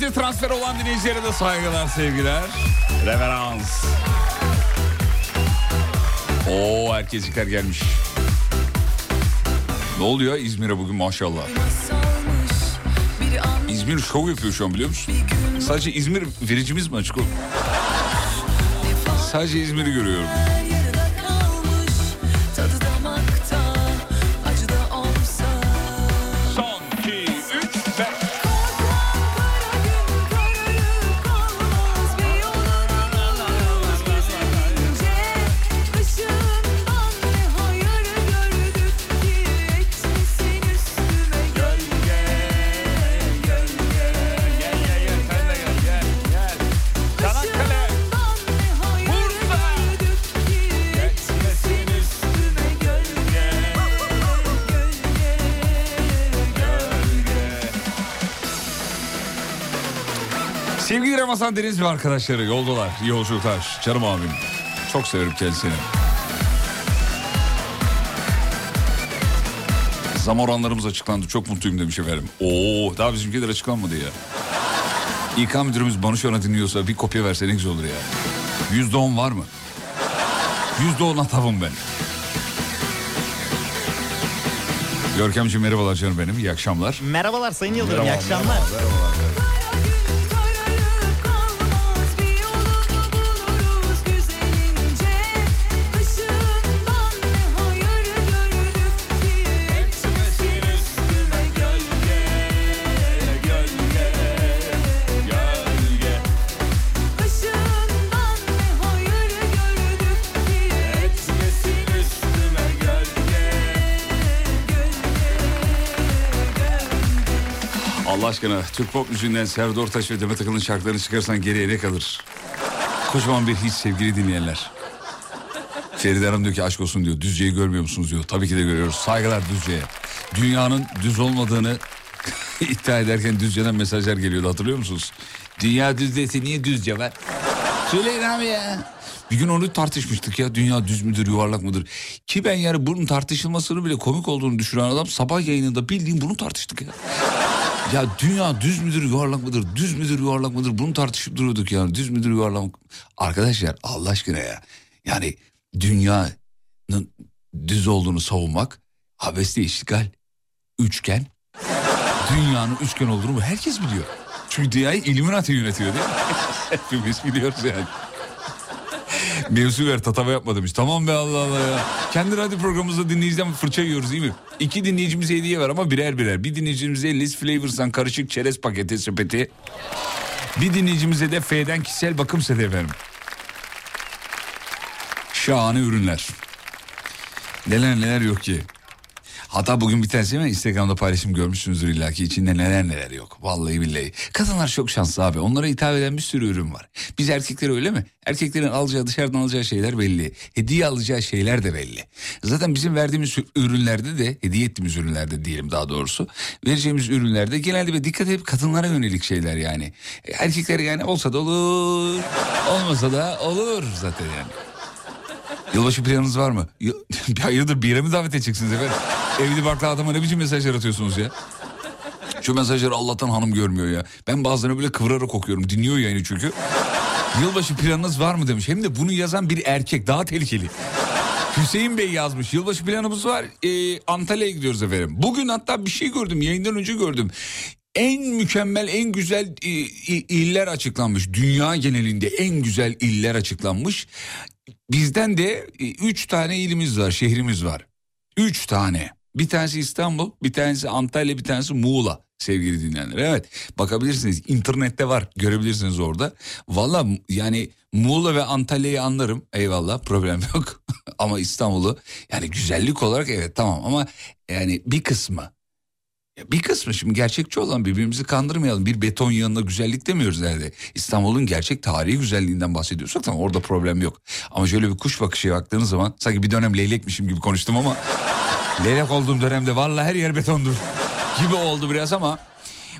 Bize transfer olan dinleyicilere de saygılar sevgiler. Reverans. Oo herkeslikler gelmiş. Ne oluyor İzmir'e bugün maşallah. İzmir şov yapıyor şu an biliyor musun? Sadece İzmir vericimiz mi açık oğlum? Sadece İzmir'i görüyorum. Ramazan Deniz ve arkadaşları yoldalar. İyi yolculuklar. Canım abim. Çok severim kendisini. Zam oranlarımız açıklandı. Çok mutluyum demiş efendim. Oo, daha bizimkiler açıklanmadı ya. İK müdürümüz Banu şu an dinliyorsa bir kopya verse ne güzel olur ya. Yüzde on var mı? Yüzde on atavım ben. Görkemciğim merhabalar canım benim. İyi akşamlar. Merhabalar Sayın Yıldırım, iyi Merhaba, akşamlar. Kararıp aşkına Türk pop müziğinden Serdar Ortaç ve Demet Akalın şarkılarını çıkarsan geriye ne kalır? Kocaman bir hiç sevgili dinleyenler. Feride Hanım diyor ki aşk olsun diyor. Düzce'yi görmüyor musunuz diyor. Tabii ki de görüyoruz. Saygılar Düzce'ye. Dünyanın düz olmadığını iddia ederken Düzce'den mesajlar geliyordu hatırlıyor musunuz? Dünya düz değilse niye Düzce var? Söyleyin abi ya. Bir gün onu tartışmıştık ya. Dünya düz müdür yuvarlak mıdır? Ki ben yani bunun tartışılmasını bile komik olduğunu düşünen adam sabah yayınında bildiğim bunu tartıştık ya. Ya dünya düz müdür yuvarlak mıdır? Düz müdür yuvarlak mıdır? Bunu tartışıp duruyorduk yani. Düz müdür yuvarlak? Arkadaşlar Allah aşkına ya. Yani dünyanın düz olduğunu savunmak abesli işgal. Üçgen. Dünyanın üçgen olduğunu herkes biliyor. Çünkü dünyayı Illuminati yönetiyor değil mi? Hepimiz biliyoruz yani. Mevzu ver tatava yapma demiş. Tamam be Allah Allah ya. Kendi radyo programımızda dinleyiciden fırça yiyoruz değil mi? İki dinleyicimize hediye ver ama birer birer. Bir dinleyicimize Liz Flavors'dan karışık çerez paketi sepeti. Bir dinleyicimize de F'den kişisel bakım seti efendim. Şahane ürünler. Neler neler yok ki. Hatta bugün bir tanesi mi Instagram'da paylaşım görmüşsünüzdür illa ki içinde neler neler yok. Vallahi billahi. Kadınlar çok şanslı abi. Onlara hitap eden bir sürü ürün var. Biz erkekler öyle mi? Erkeklerin alacağı dışarıdan alacağı şeyler belli. Hediye alacağı şeyler de belli. Zaten bizim verdiğimiz ürünlerde de hediye ettiğimiz ürünlerde diyelim daha doğrusu. Vereceğimiz ürünlerde genelde bir dikkat edip kadınlara yönelik şeyler yani. E, Erkekler yani olsa da olur. Olmasa da olur zaten yani. Yılbaşı planınız var mı? Yıl... Hayırdır bir yere mi davet edeceksiniz efendim? Evli barklı adama ne biçim mesajlar atıyorsunuz ya? Şu mesajları Allah'tan hanım görmüyor ya. Ben bazılarını böyle kıvırarak okuyorum. Dinliyor yayını çünkü. Yılbaşı planınız var mı demiş. Hem de bunu yazan bir erkek daha tehlikeli. Hüseyin Bey yazmış. Yılbaşı planımız var. Ee, Antalya'ya gidiyoruz efendim. Bugün hatta bir şey gördüm. Yayından önce gördüm. En mükemmel, en güzel e, iller açıklanmış. Dünya genelinde en güzel iller açıklanmış. Bizden de e, üç tane ilimiz var, şehrimiz var. Üç tane. Bir tanesi İstanbul, bir tanesi Antalya, bir tanesi Muğla sevgili dinleyenler. Evet bakabilirsiniz internette var görebilirsiniz orada. Valla yani Muğla ve Antalya'yı anlarım eyvallah problem yok. ama İstanbul'u yani güzellik olarak evet tamam ama yani bir kısmı ya Bir kısmı şimdi gerçekçi olan birbirimizi kandırmayalım. Bir beton yanına güzellik demiyoruz nerede. İstanbul'un gerçek tarihi güzelliğinden bahsediyorsak tamam orada problem yok. Ama şöyle bir kuş bakışı baktığınız zaman sanki bir dönem leylekmişim gibi konuştum ama... leylek olduğum dönemde vallahi her yer betondur gibi oldu biraz ama...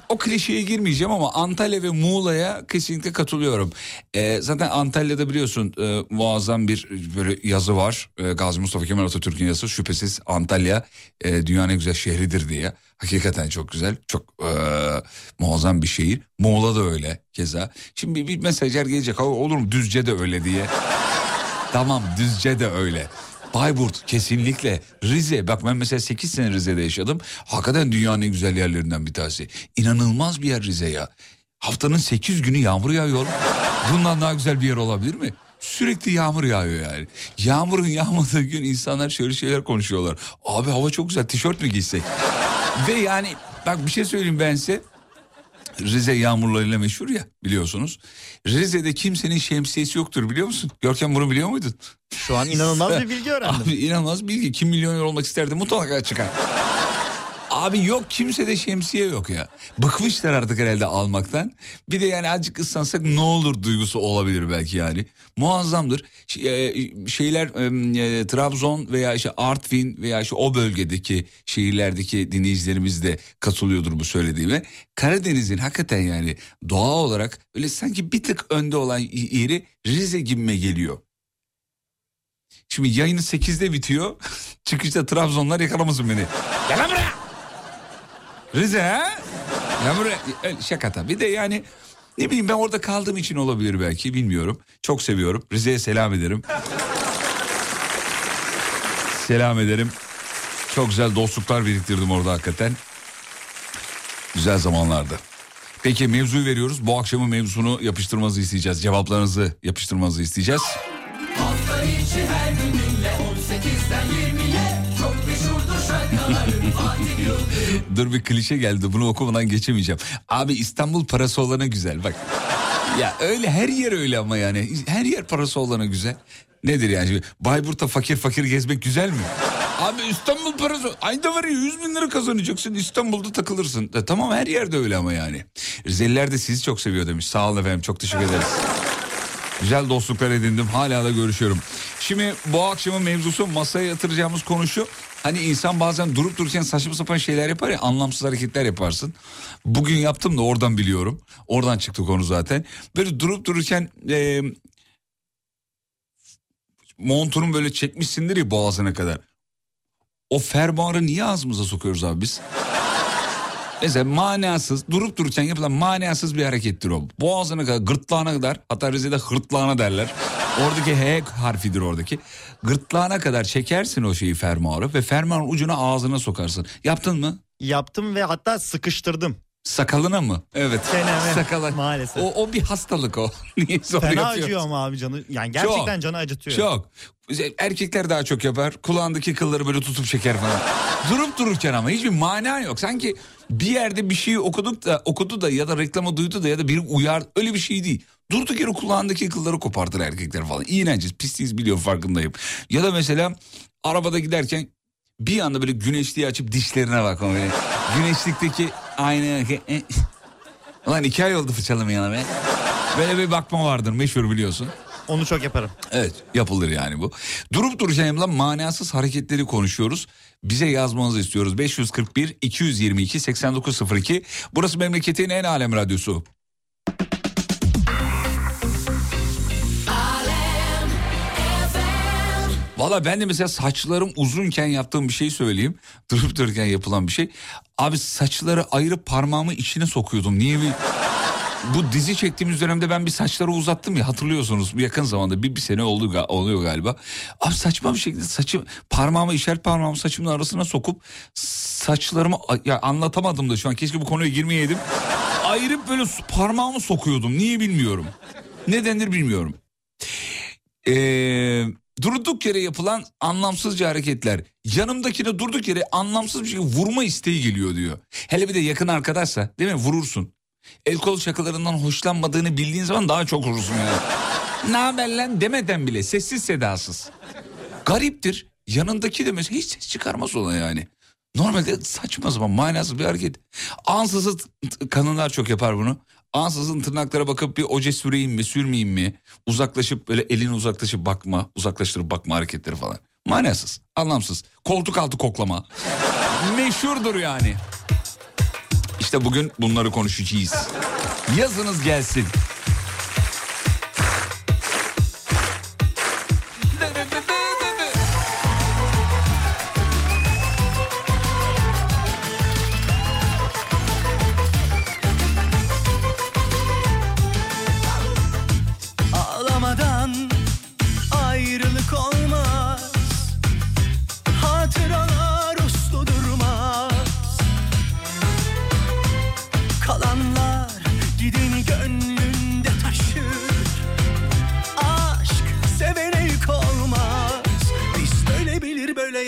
O klişeye girmeyeceğim ama Antalya ve Muğla'ya kesinlikle katılıyorum. Ee, zaten Antalya'da biliyorsun e, muazzam bir böyle yazı var. E, Gazi Mustafa Kemal Atatürk'ün yazısı şüphesiz Antalya e, dünyanın en güzel şehridir diye. Hakikaten çok güzel, çok e, muazzam bir şehir. Muğla da öyle keza. Şimdi bir, mesajlar gelecek "Ha, olur mu Düzce de öyle diye. tamam Düzce de öyle. Bayburt kesinlikle. Rize bak ben mesela 8 sene Rize'de yaşadım. Hakikaten dünyanın en güzel yerlerinden bir tanesi. İnanılmaz bir yer Rize ya. Haftanın 8 günü yağmur yağıyor. Bundan daha güzel bir yer olabilir mi? Sürekli yağmur yağıyor yani. Yağmurun yağmadığı gün insanlar şöyle şeyler konuşuyorlar. Abi hava çok güzel tişört mü giysek? Ve yani bak bir şey söyleyeyim ben size. Rize yağmurlarıyla meşhur ya biliyorsunuz. Rize'de kimsenin şemsiyesi yoktur biliyor musun? Görkem bunu biliyor muydun? Şu an inanılmaz bir bilgi öğrendim. Abi inanılmaz bilgi. Kim milyoner olmak isterdi mutlaka çıkar. Abi yok kimsede şemsiye yok ya. Bıkmışlar artık herhalde almaktan. Bir de yani azıcık ıslansak ne olur duygusu olabilir belki yani. Muazzamdır. E, Şeyler e, Trabzon veya işte Artvin veya işte o bölgedeki şehirlerdeki dinleyicilerimiz de katılıyordur bu söylediğime. Karadeniz'in hakikaten yani doğa olarak öyle sanki bir tık önde olan yeri Rize gibime geliyor. Şimdi yayını 8'de bitiyor. Çıkışta Trabzonlar yakalamasın beni. Gel buraya. Rize ha? Buraya öyle şaka tabii. De yani ne bileyim ben orada kaldığım için olabilir belki bilmiyorum. Çok seviyorum. Rize'ye selam ederim. selam ederim. Çok güzel dostluklar biriktirdim orada hakikaten. Güzel zamanlardı. Peki mevzuyu veriyoruz. Bu akşamın mevzusunu yapıştırmanızı isteyeceğiz. Cevaplarınızı yapıştırmanızı isteyeceğiz. Hafta içi her gününle 18'den Dur bir klişe geldi bunu okumadan geçemeyeceğim. Abi İstanbul parası olana güzel bak. Ya öyle her yer öyle ama yani. Her yer parası olana güzel. Nedir yani? Bayburt'ta fakir fakir gezmek güzel mi? Abi İstanbul parası ayda var ya 100 bin lira kazanacaksın İstanbul'da takılırsın. E, tamam her yerde öyle ama yani. Rizeliler de sizi çok seviyor demiş. Sağ olun efendim çok teşekkür ederiz. Güzel dostluklar edindim. Hala da görüşüyorum. Şimdi bu akşamın mevzusu masaya yatıracağımız konu şu. Hani insan bazen durup dururken saçma sapan şeyler yapar ya anlamsız hareketler yaparsın. Bugün yaptım da oradan biliyorum. Oradan çıktı konu zaten. Böyle durup dururken e, montunun böyle çekmişsindir ya boğazına kadar. O fermuarı niye ağzımıza sokuyoruz abi biz? Mesela manasız durup dururken yapılan manasız bir harekettir o. Boğazına kadar gırtlağına kadar hatta Rize'de hırtlağına derler. Oradaki H harfidir oradaki. Gırtlağına kadar çekersin o şeyi fermuarı ve fermuarın ucuna ağzına sokarsın. Yaptın mı? Yaptım ve hatta sıkıştırdım. Sakalına mı? Evet. Çeneme, Sakala. maalesef. O, o bir hastalık o. Niye Fena yapıyoruz? acıyor ama abi canı. Yani gerçekten Çok. canı acıtıyor. Çok. Erkekler daha çok yapar. Kulağındaki kılları böyle tutup çeker falan. Durup dururken ama hiçbir mana yok. Sanki bir yerde bir şeyi okuduk da okudu da ya da reklamı duydu da ya da biri uyar öyle bir şey değil. Durduk yere kulağındaki kılları kopartır erkekler falan. İğrenciz, pisliyiz biliyorum farkındayım. Ya da mesela arabada giderken bir anda böyle güneşliği açıp dişlerine bak ama böyle. Güneşlikteki aynı... Ulan iki ay oldu fırçalamayana be. Böyle bir bakma vardır meşhur biliyorsun. Onu çok yaparım. Evet yapılır yani bu. Durup duracağımla manasız hareketleri konuşuyoruz. Bize yazmanızı istiyoruz. 541 222 8902. Burası memleketin en alem radyosu. Valla ben de mesela saçlarım uzunken yaptığım bir şey söyleyeyim. Durup dururken yapılan bir şey. Abi saçları ayırıp parmağımı içine sokuyordum. Niye bir... Bu dizi çektiğimiz dönemde ben bir saçları uzattım ya hatırlıyorsunuz yakın zamanda bir, bir sene oldu oluyor galiba. Abi saçma bir şekilde saçı parmağımı işaret parmağımı saçımın arasına sokup saçlarımı ya anlatamadım da şu an keşke bu konuya girmeyeydim. Ayırıp böyle parmağımı sokuyordum niye bilmiyorum. Nedendir bilmiyorum. Ee, durduk yere yapılan anlamsızca hareketler. Yanımdakine durduk yere anlamsız bir şekilde vurma isteği geliyor diyor. Hele bir de yakın arkadaşsa değil mi vurursun. El kol şakalarından hoşlanmadığını bildiğin zaman daha çok vurursun yani. ne haber lan demeden bile sessiz sedasız. Gariptir. Yanındaki de mesela hiç ses çıkarmaz ona yani. Normalde saçma sapan manasız bir hareket. Ansızın kadınlar çok yapar bunu. Ansızın tırnaklara bakıp bir oje süreyim mi sürmeyeyim mi? Uzaklaşıp böyle elini uzaklaşıp bakma, uzaklaştırıp bakma hareketleri falan. Manasız, anlamsız. Koltuk altı koklama. Meşhurdur yani. İşte bugün bunları konuşacağız. Yazınız gelsin.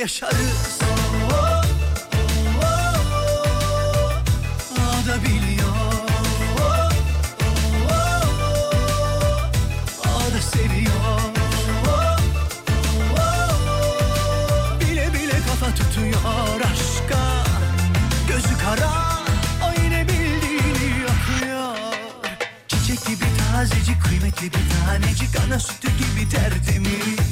Yaşarız. Oh, oh, biliyor Oh, seviyor. Bile bile kafa tutuyor aşka. Gözü kara o yine bildiğini yapıyor Çiçek gibi tazecik kıymetli bir tanecik. Ana sütü gibi tertemiz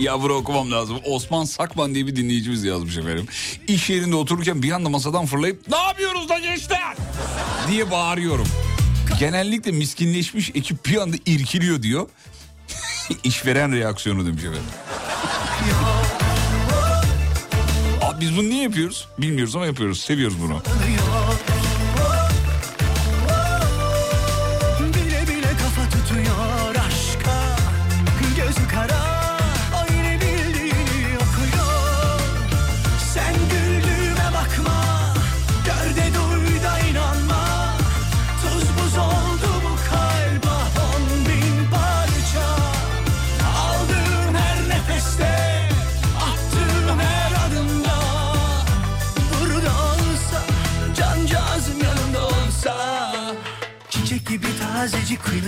Yavru okumam lazım. Osman Sakman diye bir dinleyicimiz yazmış efendim. İş yerinde otururken bir anda masadan fırlayıp ne yapıyoruz da gençler diye bağırıyorum. Genellikle miskinleşmiş ekip bir anda irkiliyor diyor. İşveren reaksiyonu demiş efendim. Abi biz bunu niye yapıyoruz? Bilmiyoruz ama yapıyoruz. Seviyoruz bunu.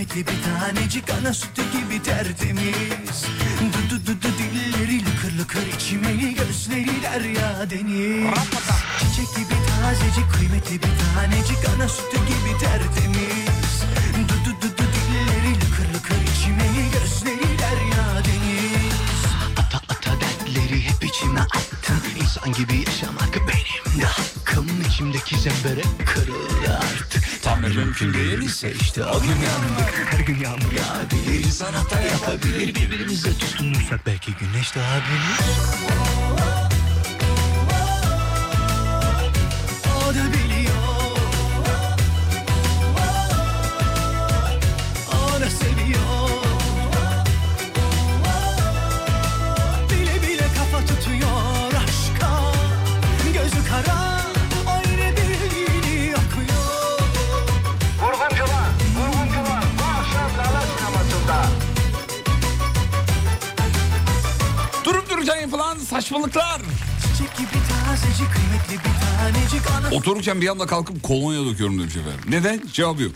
Kıymetli bir tanecik Ana sütü gibi tertemiz. Du du du du dilleri lıkır lıkır içimeli Gözleri derya deniz. Çiçek gibi tazecik kıymetli bir tanecik Ana sütü gibi tertemiz. Du du du du dilleri lıkır lıkır içimeli Gözleri derya deniz. Ata ata dertleri hep içime attım İnsan gibi yaşamak benim de hakkım İçimdeki zembere kırıldı artık. Tam mümkün değilse işte o gün yandık. Her gün yağmur yağabilir İnsan hata yapabilir Birbirimize tutunursak belki güneş doğabilir saçmalıklar. Tanecik Otururken bir anda kalkıp kolonya döküyorum demiş efendim. Neden? Cevabı yok.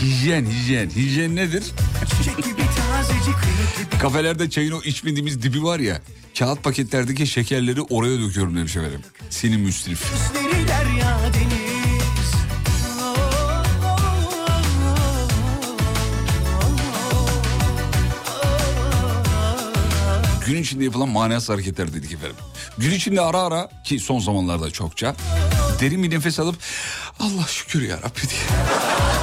Hijyen, hijyen. Hijyen nedir? Tazecik Kafelerde çayın o içmediğimiz dibi var ya. Kağıt paketlerdeki şekerleri oraya döküyorum demiş efendim. Senin müsrif. gözleri derya Gün içinde yapılan manasız hareketler dedik efendim. Gün içinde ara ara ki son zamanlarda çokça derin bir nefes alıp Allah şükür ya Rabbi diye.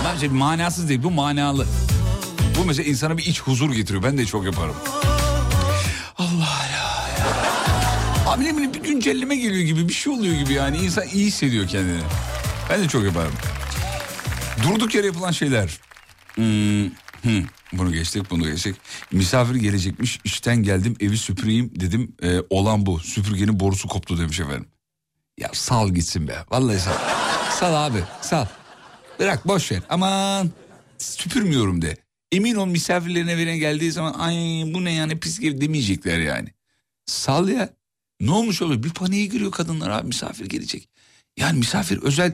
Bence manasız değil bu manalı. Bu mesela insana bir iç huzur getiriyor. Ben de çok yaparım. Allah ya. ya. Abi ne bileyim bir güncelleme geliyor gibi bir şey oluyor gibi yani. İnsan iyi hissediyor kendini. Ben de çok yaparım. Durduk yere yapılan şeyler. Hmm, hı, bunu geçtik bunu geçtik. Misafir gelecekmiş işten geldim evi süpüreyim dedim. Ee, olan bu süpürgenin borusu koptu demiş efendim. Ya sal gitsin be vallahi sal. sal abi sal. Bırak boş ver aman süpürmüyorum de. Emin ol misafirlerine veren geldiği zaman ay bu ne yani pis gibi demeyecekler yani. Sal ya. Ne olmuş olur bir paniğe giriyor kadınlar abi misafir gelecek. Yani misafir özel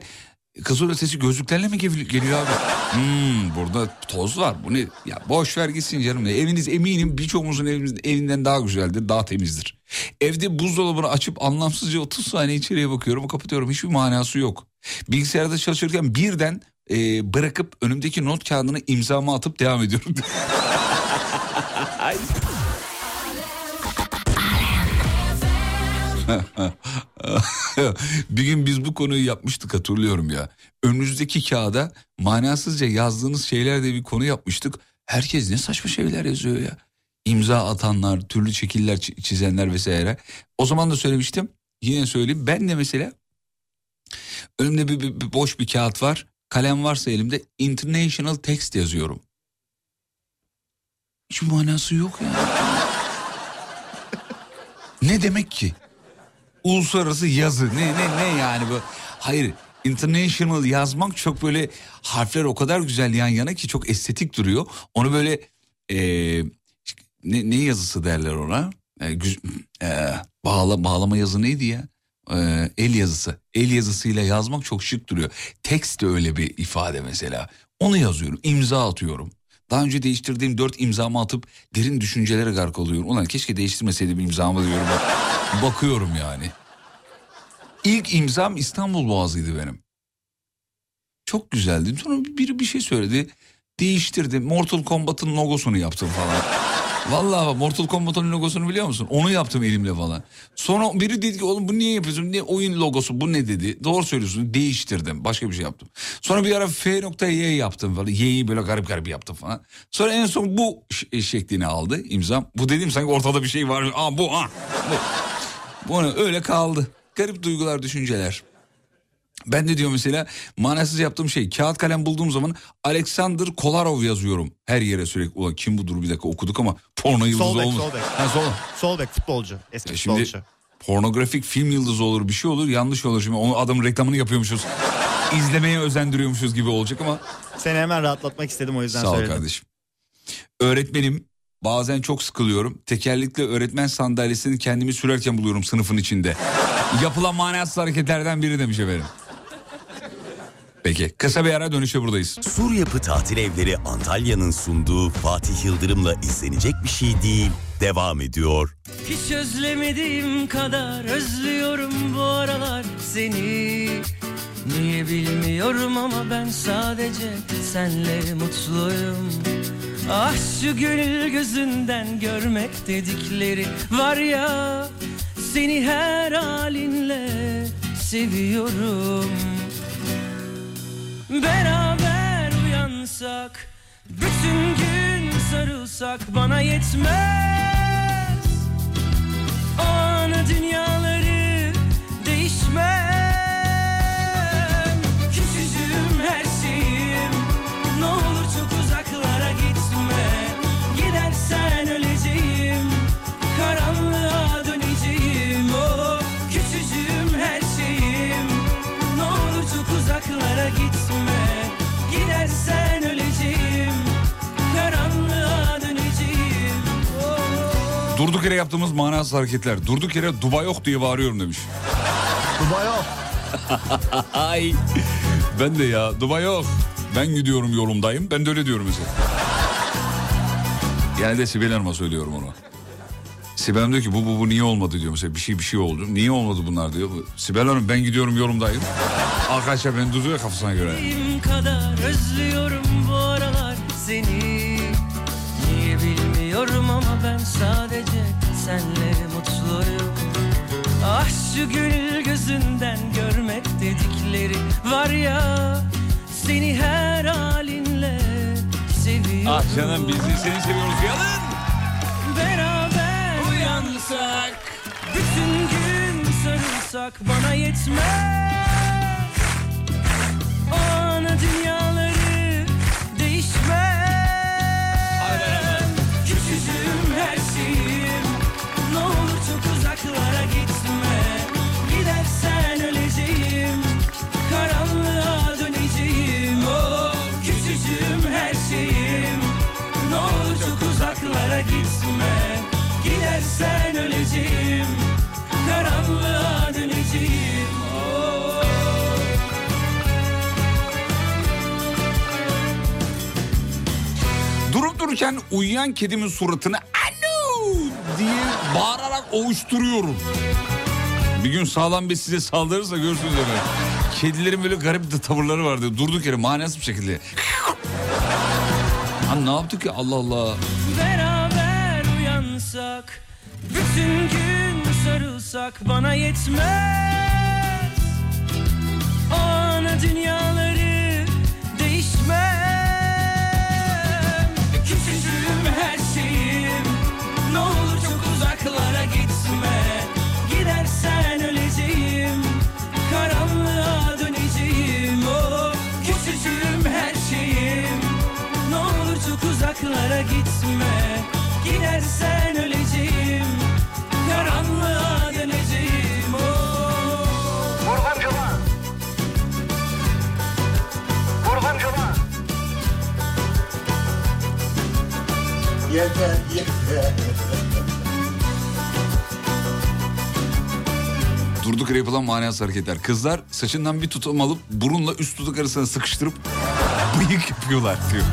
kızıl ötesi gözlüklerle mi gel- geliyor abi? Hmm, burada toz var bu ne? Ya boş ver gitsin canım. Eviniz eminim birçoğumuzun evinden daha güzeldir daha temizdir. Evde buzdolabını açıp anlamsızca 30 saniye içeriye bakıyorum kapatıyorum hiçbir manası yok. Bilgisayarda çalışırken birden e, bırakıp önümdeki not kağıdına imzamı atıp devam ediyorum. bir gün biz bu konuyu yapmıştık hatırlıyorum ya. Önünüzdeki kağıda manasızca yazdığınız şeyler de bir konu yapmıştık. Herkes ne saçma şeyler yazıyor ya. İmza atanlar, türlü şekiller çi- çizenler vesaire. O zaman da söylemiştim. Yine söyleyeyim. Ben de mesela önümde bir, bir- bir boş bir kağıt var. Kalem varsa elimde international text yazıyorum. Hiç manası yok ya. ne demek ki? Uluslararası yazı. Ne ne ne yani bu? Hayır international yazmak çok böyle harfler o kadar güzel yan yana ki çok estetik duruyor. Onu böyle eee, ne, ne yazısı derler ona? Eee, güz- eee, bağla bağlama yazı neydi ya? Eee, el yazısı. El yazısıyla yazmak çok şık duruyor. Tekst de öyle bir ifade mesela. Onu yazıyorum imza atıyorum daha önce değiştirdiğim dört imzamı atıp derin düşüncelere gark oluyorum. Ulan keşke değiştirmeseydim imzamı diyorum. Bak- Bakıyorum yani. İlk imzam İstanbul Boğazı'ydı benim. Çok güzeldi. Sonra biri bir şey söyledi. Değiştirdim. Mortal Kombat'ın logosunu yaptım falan. Vallahi bak, Mortal Kombat'ın logosunu biliyor musun? Onu yaptım elimle falan. Sonra biri dedi ki oğlum bu niye yapıyorsun? Ne oyun logosu bu ne dedi? Doğru söylüyorsun. Değiştirdim. Başka bir şey yaptım. Sonra bir ara F.Y yaptım falan. Y'yi böyle garip garip yaptım falan. Sonra en son bu ş- şeklini aldı imzam. Bu dediğim sanki ortada bir şey var. Aa bu ha. Bu. Bu öyle kaldı. Garip duygular, düşünceler. Ben de diyor mesela manasız yaptığım şey kağıt kalem bulduğum zaman Alexander Kolarov yazıyorum. Her yere sürekli. Ulan kim budur bir dakika okuduk ama porno yıldızı Sol olmuş. sol bek. Ha, sol. Sol bek futbolcu. Eski E şimdi futbolcu. pornografik film yıldızı olur bir şey olur yanlış olur. Şimdi onu adamın reklamını yapıyormuşuz. İzlemeye özendiriyormuşuz gibi olacak ama Seni hemen rahatlatmak istedim o yüzden Sağ ol söyledim. kardeşim. Öğretmenim bazen çok sıkılıyorum. Tekerlekli öğretmen sandalyesini kendimi sürerken buluyorum sınıfın içinde. Yapılan manasız hareketlerden biri demiş efendim. Peki kısa bir ara dönüşe buradayız. Sur Yapı Tatil Evleri Antalya'nın sunduğu Fatih Yıldırım'la izlenecek bir şey değil. Devam ediyor. Hiç özlemediğim kadar özlüyorum bu aralar seni Niye bilmiyorum ama ben sadece senle mutluyum Ah şu gönül gözünden görmek dedikleri var ya Seni her halinle seviyorum Beraber uyansak Bütün gün sarılsak bana yetmez. O an dünyaları Durduk yere yaptığımız manasız hareketler. Durduk yere Dubai yok diye bağırıyorum demiş. Dubai yok. Ay. Ben de ya Dubai yok. Ben gidiyorum yolumdayım. Ben de öyle diyorum mesela. Yani de Sibel Hanım'a söylüyorum onu. Sibel Hanım diyor ki bu, bu, bu niye olmadı diyor mesela bir şey bir şey oldu. Niye olmadı bunlar diyor. Sibel Hanım ben gidiyorum yolumdayım. Arkadaşlar beni tutuyor kafasına göre. Benim kadar özlüyorum bu aralar seni bilmiyorum ama ben sadece senle mutluyum. Ah şu gül gözünden görmek dedikleri var ya Seni her halinle seviyorum. Ah canım biz de seni seviyoruz. Yalın. Beraber uyansak Bütün gün sarılsak bana yetmez Durup dururken uyuyan kedimin suratını alo diye bağırarak ovuşturuyorum. Bir gün sağlam bir size saldırırsa görürsünüz öyle. Kedilerin böyle garip de tavırları vardı. Durduk yere manasız bir şekilde. Ha ne yaptık ya Allah Allah. Beraber uyansak Bütün gün sarılsak bana yetmez O ana dünyaları Gidersen öleceğim Karanlığa döneceğim Oh Vurgun Cuma. Vurgun Cuma. Yeter yeter. Durduk yere yapılan manasız hareketler. Kızlar saçından bir tutam alıp burunla üst dudak arasına sıkıştırıp bıyık yapıyorlar diyor.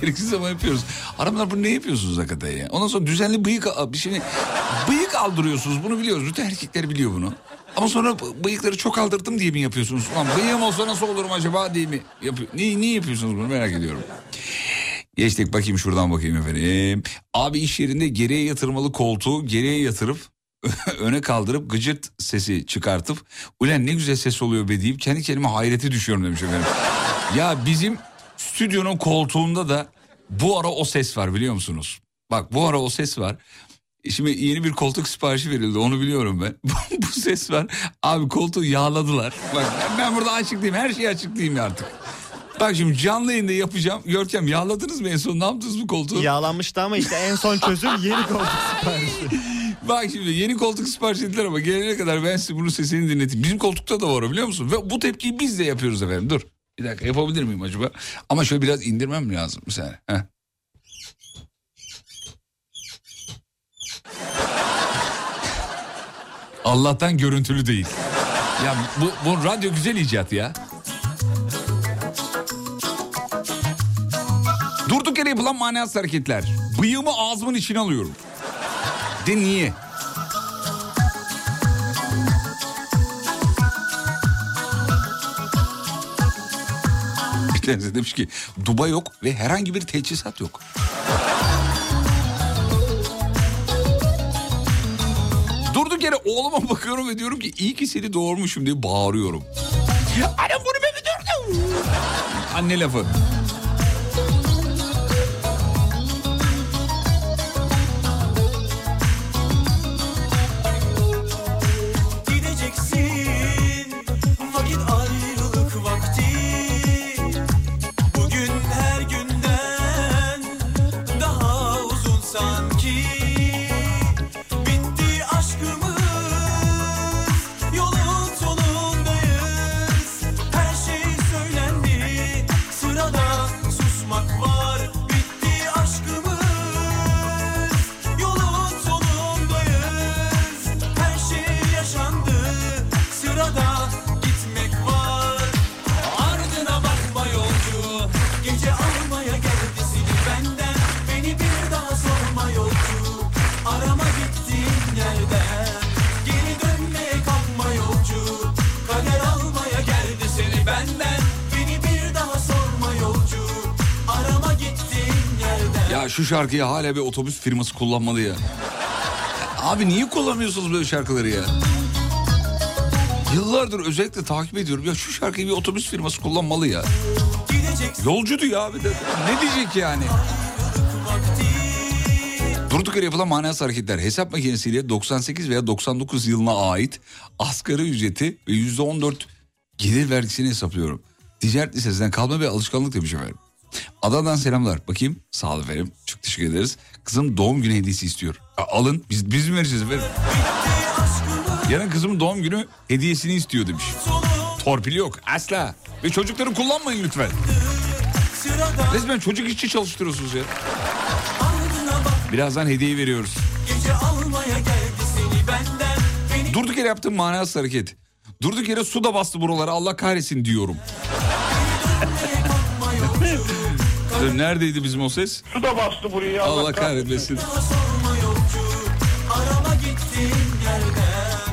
Gereksiz ama yapıyoruz. Hanımlar bunu ne yapıyorsunuz hakikaten ya? Ondan sonra düzenli bıyık bir şey bıyık aldırıyorsunuz. Bunu biliyoruz. Bütün erkekler biliyor bunu. Ama sonra bıyıkları çok aldırdım diye mi yapıyorsunuz? Ulan bıyığım olsa nasıl olurum acaba diye mi yapıyor? Niye, niye yapıyorsunuz bunu merak ediyorum. Geçtik bakayım şuradan bakayım efendim. Abi iş yerinde geriye yatırmalı koltuğu geriye yatırıp öne kaldırıp gıcırt sesi çıkartıp ulan ne güzel ses oluyor be deyip kendi kendime hayrete düşüyorum demiş efendim. Ya bizim stüdyonun koltuğunda da bu ara o ses var biliyor musunuz? Bak bu ara o ses var. Şimdi yeni bir koltuk siparişi verildi onu biliyorum ben. bu ses var. Abi koltuğu yağladılar. Bak ben, burada açıklayayım her şeyi açıklayayım artık. Bak şimdi canlı yayında yapacağım. Görkem yağladınız mı en son ne yaptınız bu koltuğu? Yağlanmıştı ama işte en son çözüm yeni koltuk siparişi. Bak şimdi yeni koltuk sipariş ettiler ama gelene kadar ben size bunun sesini dinleteyim. Bizim koltukta da var biliyor musun? Ve bu tepkiyi biz de yapıyoruz efendim. Dur bir dakika yapabilir miyim acaba? Ama şöyle biraz indirmem lazım bir saniye. Heh. Allah'tan görüntülü değil. Ya bu, bu radyo güzel icat ya. Durduk yere yapılan manasız hareketler. Bıyığımı ağzımın içine alıyorum. De niye? Tanesi demiş ki duba yok ve herhangi bir teçhizat yok. Durduk yere oğluma bakıyorum ve diyorum ki iyi ki seni doğurmuşum diye bağırıyorum. Annem bunu ben mi doğurdum? Anne lafı. Şarkıyı hala bir otobüs firması kullanmalı ya. Abi niye kullanmıyorsunuz böyle şarkıları ya? Yıllardır özellikle takip ediyorum. Ya şu şarkıyı bir otobüs firması kullanmalı ya. Yolcu diyor abi de. Ne diyecek yani? Durduk yere yapılan manasız hareketler hesap makinesiyle 98 veya 99 yılına ait asgari ücreti ve %14 gelir vergisini hesaplıyorum. Ticaret lisesinden kalma ve alışkanlık demiş efendim. Adana'dan selamlar. Bakayım. Sağ olun efendim. Çok teşekkür ederiz. Kızım doğum günü hediyesi istiyor. Alın. Biz, biz mi vereceğiz efendim? Yarın kızımın doğum günü hediyesini istiyor demiş. Torpil yok. Asla. Ve çocukları kullanmayın lütfen. Resmen çocuk işçi çalıştırıyorsunuz ya. Birazdan hediye veriyoruz. Durduk yere yaptığım manasız hareket. Durduk yere su da bastı buralara Allah kahretsin diyorum. Neredeydi bizim o ses? Su da bastı buraya. Allah kahretmesin.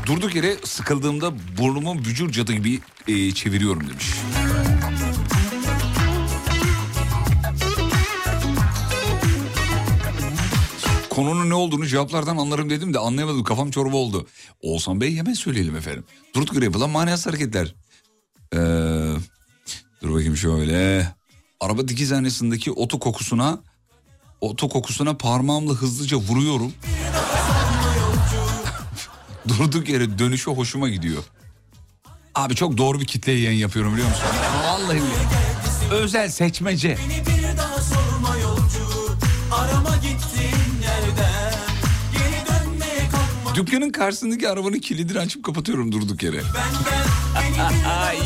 Durduk yere sıkıldığımda burnumu bücür cadı gibi e, çeviriyorum demiş. Konunun ne olduğunu cevaplardan anlarım dedim de anlayamadım kafam çorba oldu. Oğuzhan Bey hemen söyleyelim efendim. Durduk yere yapılan manasız hareketler. Ee, dur bakayım şöyle. Araba dikiz hanesindeki oto kokusuna oto kokusuna parmağımla hızlıca vuruyorum. Durduk yere dönüşü hoşuma gidiyor. Abi çok doğru bir kitleye yayın yapıyorum biliyor musun? Vallahi billahi. Özel seçmece. Dükkanın karşısındaki arabanın kilidini açıp kapatıyorum durduk yere. Ay.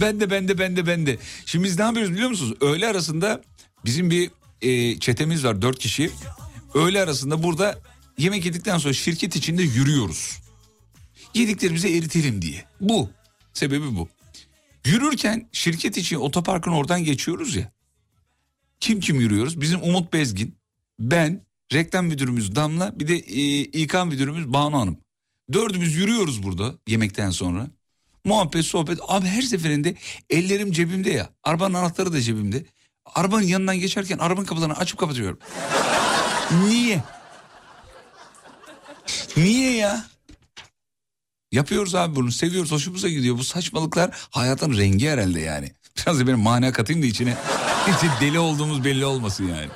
Ben de ben de ben. Şimdi biz ne yapıyoruz biliyor musunuz? Öğle arasında bizim bir e, çetemiz var dört kişi. Öğle arasında burada yemek yedikten sonra şirket içinde yürüyoruz. Yediklerimizi eritelim diye. Bu. Sebebi bu. Yürürken şirket için otoparkın oradan geçiyoruz ya. Kim kim yürüyoruz? Bizim Umut Bezgin, ben, reklam müdürümüz Damla, bir de e, İK müdürümüz Banu Hanım. Dördümüz yürüyoruz burada yemekten sonra. Muhabbet, sohbet. Abi her seferinde ellerim cebimde ya. Arabanın anahtarı da cebimde. Arabanın yanından geçerken arabanın kapılarını açıp kapatıyorum. Niye? Niye ya? Yapıyoruz abi bunu seviyoruz hoşumuza gidiyor. Bu saçmalıklar hayatın rengi herhalde yani. Biraz da benim mana katayım da içine. Hiç deli olduğumuz belli olmasın yani.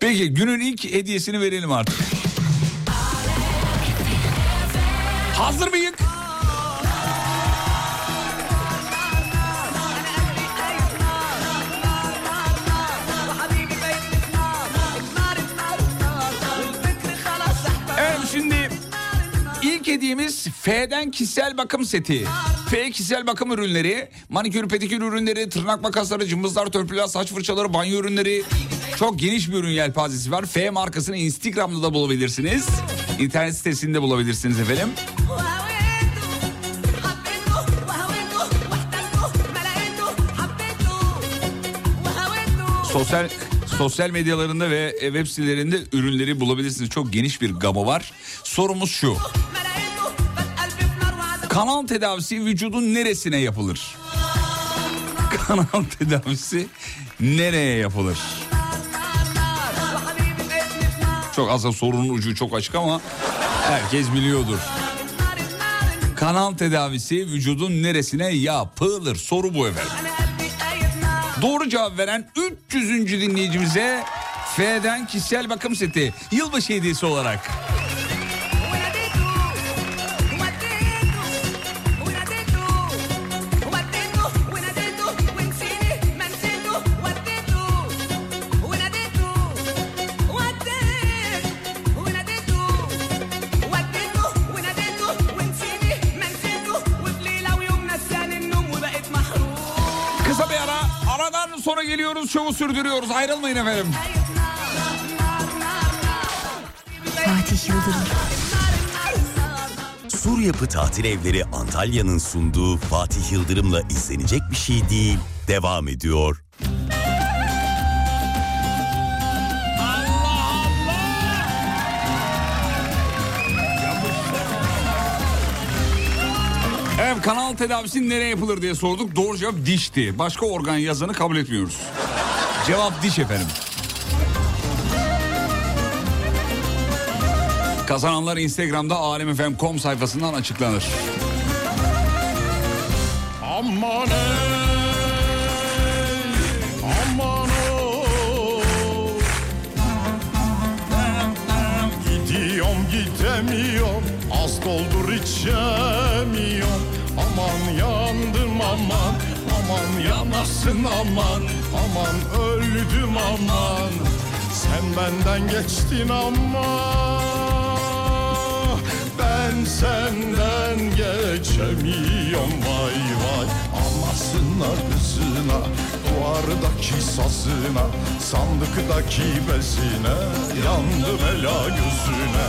Peki günün ilk hediyesini verelim artık. Hazır? Hediyemiz F'den kişisel bakım seti. F kişisel bakım ürünleri, manikür pedikür ürünleri, tırnak makasları, cımbızlar, törpüler, saç fırçaları, banyo ürünleri. Çok geniş bir ürün yelpazesi var. F markasını Instagram'da da bulabilirsiniz. İnternet sitesinde bulabilirsiniz efendim. Sosyal sosyal medyalarında ve web sitelerinde ürünleri bulabilirsiniz. Çok geniş bir gamı var. Sorumuz şu. Kanal tedavisi vücudun neresine yapılır? Kanal tedavisi nereye yapılır? Çok aslında sorunun ucu çok açık ama herkes biliyordur. Kanal tedavisi vücudun neresine yapılır? Soru bu efendim. Doğru cevap veren 300. dinleyicimize F'den kişisel bakım seti yılbaşı hediyesi olarak. Sürdürüyoruz ayrılmayın efendim. Fatih Yıldırım Sur Yapı Tatil Evleri Antalya'nın sunduğu Fatih Yıldırım'la izlenecek bir şey değil. Devam ediyor. Evet kanal tedavisi nereye yapılır diye sorduk. Doğru cevap dişti. Başka organ yazanı kabul etmiyoruz. Cevap diş efendim. Kazananlar Instagram'da alemfm.com sayfasından açıklanır. Aman ey, aman. Gidiyorum gidemiyorum, az doldur içemiyorum. Aman yandım aman, aman yanasın aman, aman öldüm aman. Sen benden geçtin ama. Ben senden geçemiyorum vay vay. Anasına kızına duvardaki sazına Sandıktaki bezine yandım ela gözüne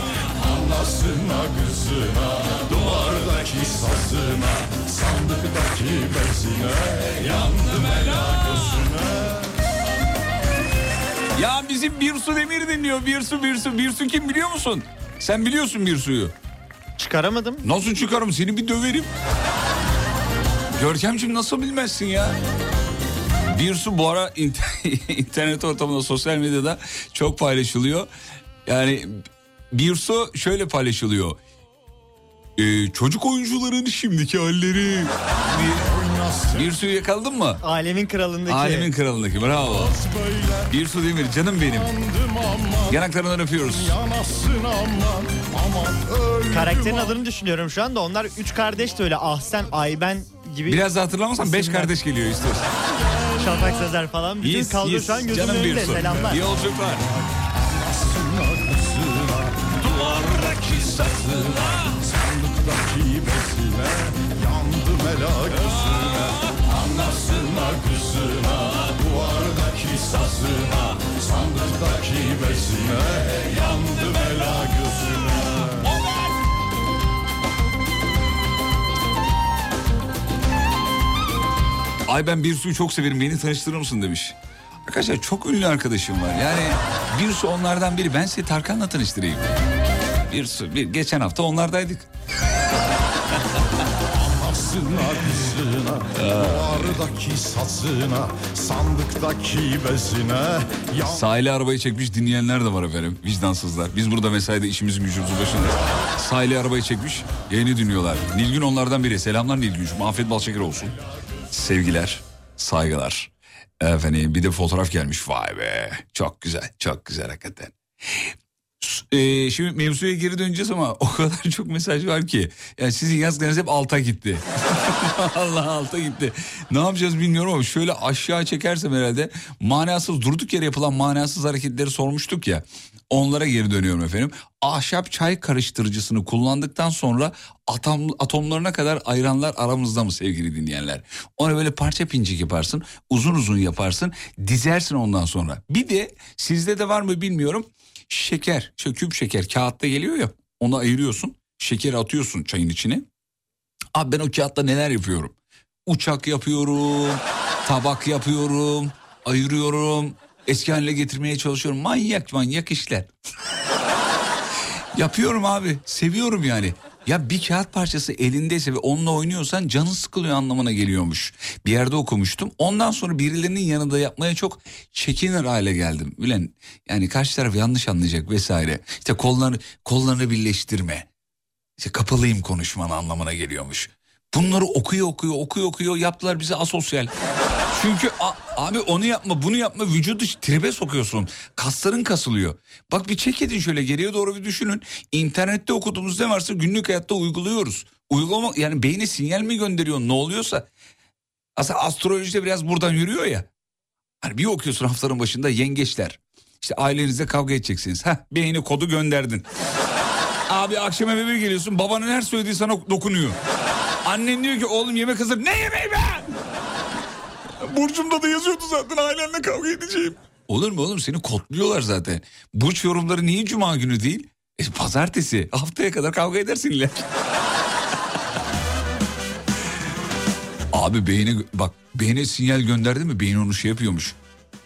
Anasına kızına duvardaki sazına Sandıktaki bezine yandım ela gözüne Ya bizim Birsu Demir dinliyor. Birsu Birsu. Birsu kim biliyor musun? Sen biliyorsun Birsu'yu. Çıkaramadım. Nasıl çıkarım seni bir döverim. Görkemciğim nasıl bilmezsin ya? Birsu bu ara inter- internet ortamında sosyal medyada çok paylaşılıyor. Yani Birsu şöyle paylaşılıyor. Ee, çocuk oyuncuların şimdiki halleri. Bir, Birsu'yu yakaladın mı? Alemin kralındaki. Alemin kralındaki bravo. Birsu Demir canım benim. Yanaklarından öpüyoruz. Karakterin adını düşünüyorum şu anda. Onlar üç kardeş de öyle Ahsen, Ayben gibi. Biraz da hatırlamazsan beş kardeş geliyor istiyorsan. Şafak Sezer falan. Bütün Yes, kaldı yes. şu an gözümün Canım önünde. Selamlar. İyi yolculuklar. Duvardaki sazına Sandıktaki bezine Yandım ela gözüne Anasına kızına Duvardaki sazına Sandıktaki bezine Yandım ela gözüne Ay ben Birsu'yu çok severim beni tanıştırır mısın demiş. Arkadaşlar çok ünlü arkadaşım var. Yani Birsu onlardan biri. Ben sizi Tarkan'la tanıştırayım. Birsu bir, geçen hafta onlardaydık. Duvardaki sazına Sandıktaki bezine Yandım Sahile arabayı çekmiş dinleyenler de var efendim. Vicdansızlar. Biz burada mesaide işimizin gücümüzün başında. Sahile arabayı çekmiş yayını dinliyorlar. Nilgün onlardan biri. Selamlar Nilgün'cüm. Afiyet bal şeker olsun. Sevgiler, saygılar. Efendim bir de fotoğraf gelmiş. Vay be. Çok güzel, çok güzel hakikaten. Ee, şimdi mevzuya geri döneceğiz ama o kadar çok mesaj var ki. Yani sizin yazdıklarınız hep alta gitti. Allah alta gitti. Ne yapacağız bilmiyorum ama şöyle aşağı çekersem herhalde manasız durduk yere yapılan manasız hareketleri sormuştuk ya. Onlara geri dönüyorum efendim. Ahşap çay karıştırıcısını kullandıktan sonra atom, atomlarına kadar ayranlar aramızda mı sevgili dinleyenler? Onu böyle parça pincik yaparsın, uzun uzun yaparsın, dizersin ondan sonra. Bir de sizde de var mı bilmiyorum. Şeker, şu küp şeker kağıtta geliyor ya onu ayırıyorsun. Şekeri atıyorsun çayın içine. Abi ben o kağıtta neler yapıyorum? Uçak yapıyorum, tabak yapıyorum, ayırıyorum. Eski haline getirmeye çalışıyorum. Manyak manyak işler. Yapıyorum abi. Seviyorum yani. Ya bir kağıt parçası elindeyse ve onunla oynuyorsan canın sıkılıyor anlamına geliyormuş. Bir yerde okumuştum. Ondan sonra birilerinin yanında yapmaya çok çekinir hale geldim. Bilen yani karşı taraf yanlış anlayacak vesaire. İşte kollarını, kollarını birleştirme. İşte kapalıyım konuşman anlamına geliyormuş. Bunları okuyor okuyor okuyor okuyor yaptılar bize asosyal. Çünkü a- abi onu yapma bunu yapma vücudu tribe sokuyorsun. Kasların kasılıyor. Bak bir çek edin şöyle geriye doğru bir düşünün. İnternette okuduğumuz ne varsa günlük hayatta uyguluyoruz. Uygulama yani beyne sinyal mi gönderiyor ne oluyorsa. Aslında astrolojide biraz buradan yürüyor ya. Hani bir okuyorsun haftanın başında yengeçler. İşte ailenizle kavga edeceksiniz. Heh beyni kodu gönderdin. Abi akşam eve bir geliyorsun babanın her söylediği sana dokunuyor. Annen diyor ki oğlum yemek hazır. Ne yemeği be? Burcumda da yazıyordu zaten ailenle kavga edeceğim. Olur mu oğlum seni kodluyorlar zaten. Burç yorumları niye cuma günü değil? E, pazartesi haftaya kadar kavga edersin illa. Abi beyine bak beyne sinyal gönderdi mi beyin onu şey yapıyormuş.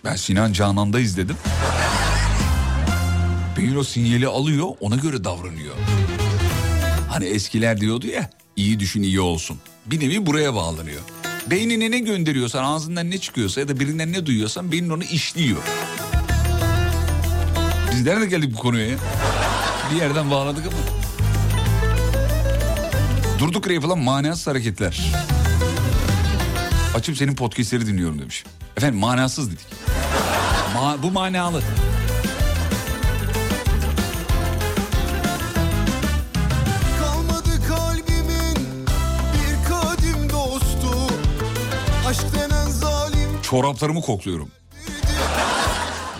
Ben Sinan Canan'da izledim. Beyin o sinyali alıyor ona göre davranıyor. Hani eskiler diyordu ya iyi düşün iyi olsun. Bir nevi buraya bağlanıyor. Beynine ne gönderiyorsan ağzından ne çıkıyorsa ya da birinden ne duyuyorsan beynin onu işliyor. Biz nerede geldik bu konuya ya? Bir yerden bağladık ama. Durduk yere yapılan manasız hareketler. Açıp senin podcastleri dinliyorum demiş. Efendim manasız dedik. Ma- bu manalı. Çoraplarımı kokluyorum.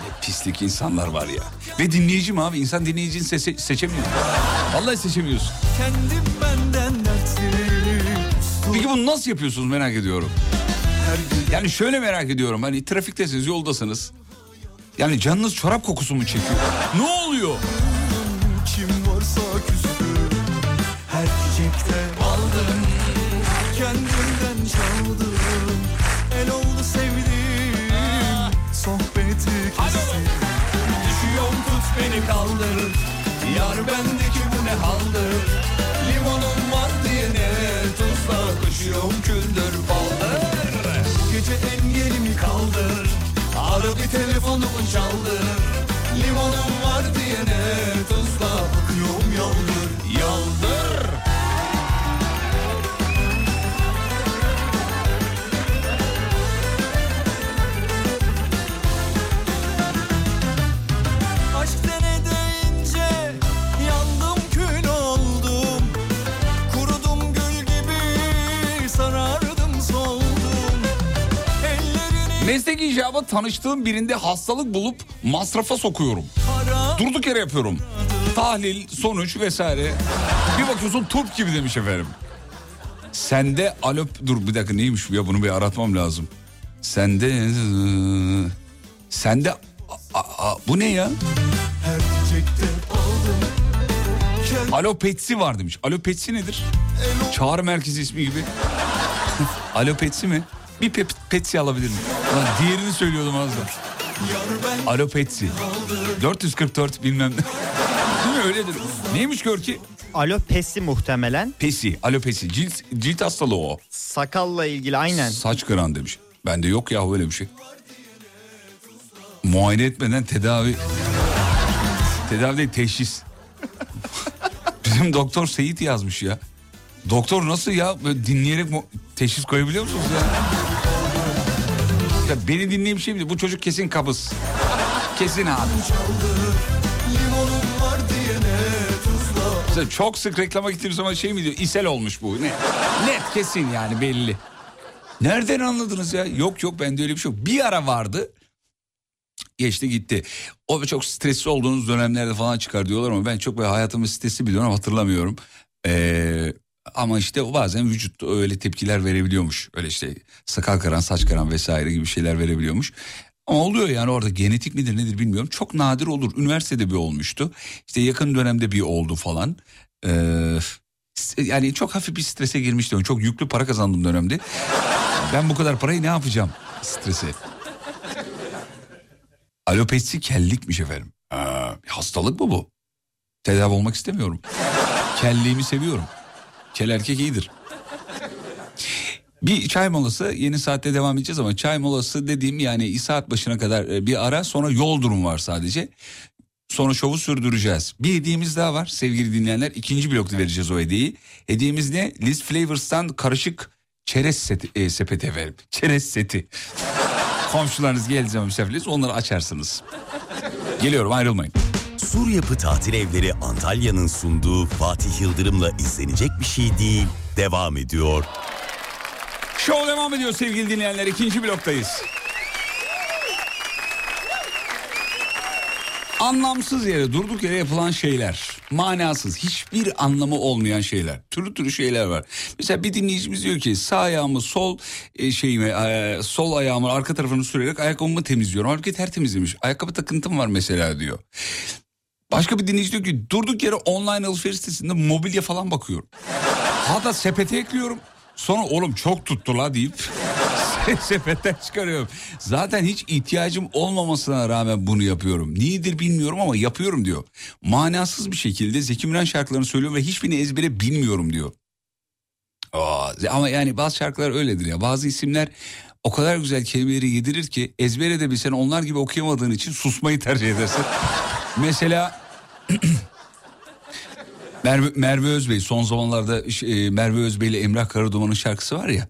Ne pislik insanlar var ya. Ve dinleyicim abi insan dinleyicini seçe- seçemiyor. Vallahi seçemiyorsun. Kendim benden Peki bunu nasıl yapıyorsunuz merak ediyorum. Yani şöyle merak ediyorum hani trafiktesiniz yoldasınız. Yani canınız çorap kokusu mu çekiyor? Ne oluyor? Kaldır Yar bendeki bu ne haldır? Limonum var diye ne tuzla Koşuyorum küldür. Baldır. Gece engelimi kaldır. Ara bir telefonumu çaldır. Limonum var diye ne tuzla Bakıyorum yaldır Yaldır Meslek icabı tanıştığım birinde hastalık bulup masrafa sokuyorum. Durduk yere yapıyorum. Tahlil, sonuç vesaire. Bir bakıyorsun turp gibi demiş efendim. Sende alop... Dur bir dakika neymiş ya bunu bir aratmam lazım. Sende... Sende... A- a- bu ne ya? Alopetsi var demiş. Alopetsi nedir? Çağrı merkezi ismi gibi. Alopetsi mi? Bir pep- petsi alabilir miyim? Ulan diğerini söylüyordum az da. yar ben Alopetsi. 444 bilmem ne. Değil mi öyledir. Neymiş gör ki? Alopesi muhtemelen. Pesi, alopesi. Cilt, cilt hastalığı o. Sakalla ilgili aynen. Saç kıran demiş. Bende yok ya öyle bir şey. Muayene etmeden tedavi... tedavi değil teşhis. Bizim doktor Seyit yazmış ya. Doktor nasıl ya Böyle dinleyerek mu- teşhis koyabiliyor musunuz ya? Ya beni dinleyen bir şey mi? Bu çocuk kesin kabız. Kesin abi. Mesela çok sık reklama gittiğim zaman şey mi diyor? İshal olmuş bu. Ne? Net kesin yani belli. Nereden anladınız ya? Yok yok bende öyle bir şey yok. Bir ara vardı. Geçti gitti. O çok stresli olduğunuz dönemlerde falan çıkar diyorlar ama ben çok böyle hayatımın stresli bir dönem hatırlamıyorum. Ee, ama işte bazen vücut öyle tepkiler verebiliyormuş. Öyle işte sakal karan, saç karan vesaire gibi şeyler verebiliyormuş. Ama oluyor yani orada genetik midir nedir bilmiyorum. Çok nadir olur. Üniversitede bir olmuştu. İşte yakın dönemde bir oldu falan. Ee, yani çok hafif bir strese girmiştim. Çok yüklü para kazandığım dönemde. Ben bu kadar parayı ne yapacağım? Strese. Alopesi kellikmiş efendim. Bir hastalık mı bu? Tedavi olmak istemiyorum. Kelliğimi seviyorum. Kel erkek iyidir. Bir çay molası yeni saatte devam edeceğiz ama çay molası dediğim yani saat başına kadar e, bir ara sonra yol durum var sadece. Sonra şovu sürdüreceğiz. Bir hediyemiz daha var sevgili dinleyenler. İkinci blokta vereceğiz o hediyeyi. Hediyemiz ne? Liz Flavors'tan karışık çerez seti, e, sepeti efendim. Çerez seti. Komşularınız geldiği zaman misafirliyiz onları açarsınız. Geliyorum ayrılmayın. Sur Yapı Tatil Evleri Antalya'nın sunduğu Fatih Yıldırım'la izlenecek bir şey değil. Devam ediyor. Show devam ediyor sevgili dinleyenler. İkinci bloktayız. Anlamsız yere durduk yere yapılan şeyler. Manasız hiçbir anlamı olmayan şeyler. Türlü türlü şeyler var. Mesela bir dinleyicimiz diyor ki sağ ayağımı sol e, şeyime e, sol ayağımın arka tarafını sürerek ayakkabımı temizliyorum. Halbuki tertemiz demiş. Ayakkabı takıntım var mesela diyor. Başka bir dinleyici diyor ki durduk yere online alışveriş sitesinde mobilya falan bakıyorum. Hatta sepete ekliyorum. Sonra oğlum çok tuttu la deyip sepetten çıkarıyorum. Zaten hiç ihtiyacım olmamasına rağmen bunu yapıyorum. Niyedir bilmiyorum ama yapıyorum diyor. Manasız bir şekilde Zeki Müren şarkılarını söylüyorum ve hiçbirini ezbere bilmiyorum diyor. Aa, ama yani bazı şarkılar öyledir ya. Bazı isimler o kadar güzel kelimeleri yedirir ki ezbere de bilsen onlar gibi okuyamadığın için susmayı tercih edersin. Mesela Merve, Merve Özbey son zamanlarda e, Merve Özbey ile Emrah Karaduman'ın şarkısı var ya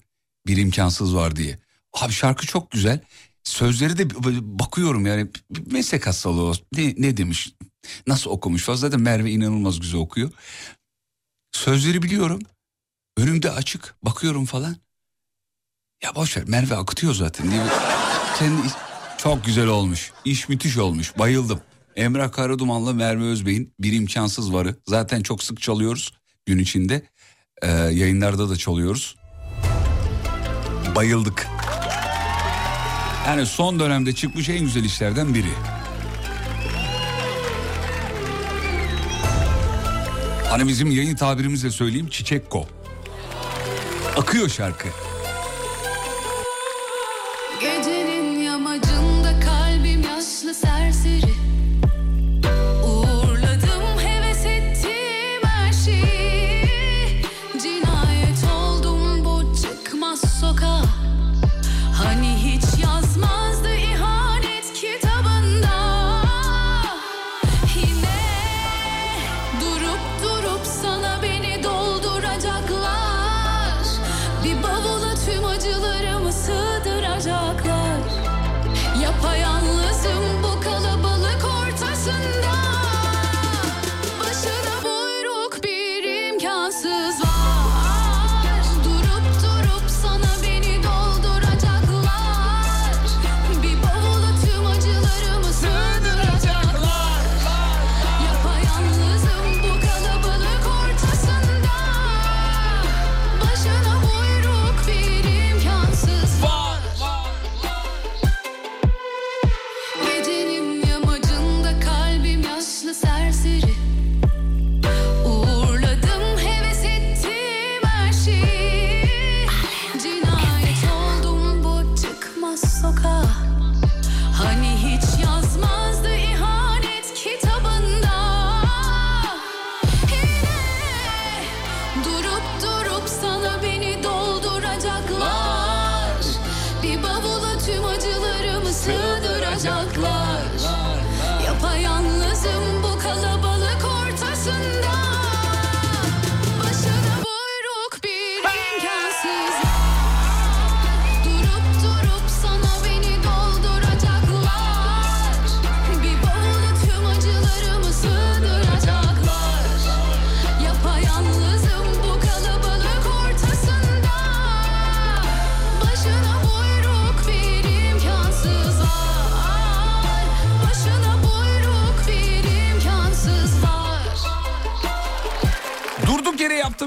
bir imkansız var diye. Abi şarkı çok güzel. Sözleri de bakıyorum yani meslek hastalığı o. ne, ne demiş nasıl okumuş falan zaten Merve inanılmaz güzel okuyor. Sözleri biliyorum önümde açık bakıyorum falan. Ya boş ver Merve akıtıyor zaten. Diye kendi çok güzel olmuş. İş müthiş olmuş. Bayıldım. Emrah Karaduman'la Merve Özbey'in Bir imkansız Varı. Zaten çok sık çalıyoruz gün içinde. Ee, yayınlarda da çalıyoruz. Bayıldık. Yani son dönemde çıkmış en güzel işlerden biri. Hani bizim yayın tabirimizle söyleyeyim Çiçekko. Akıyor şarkı.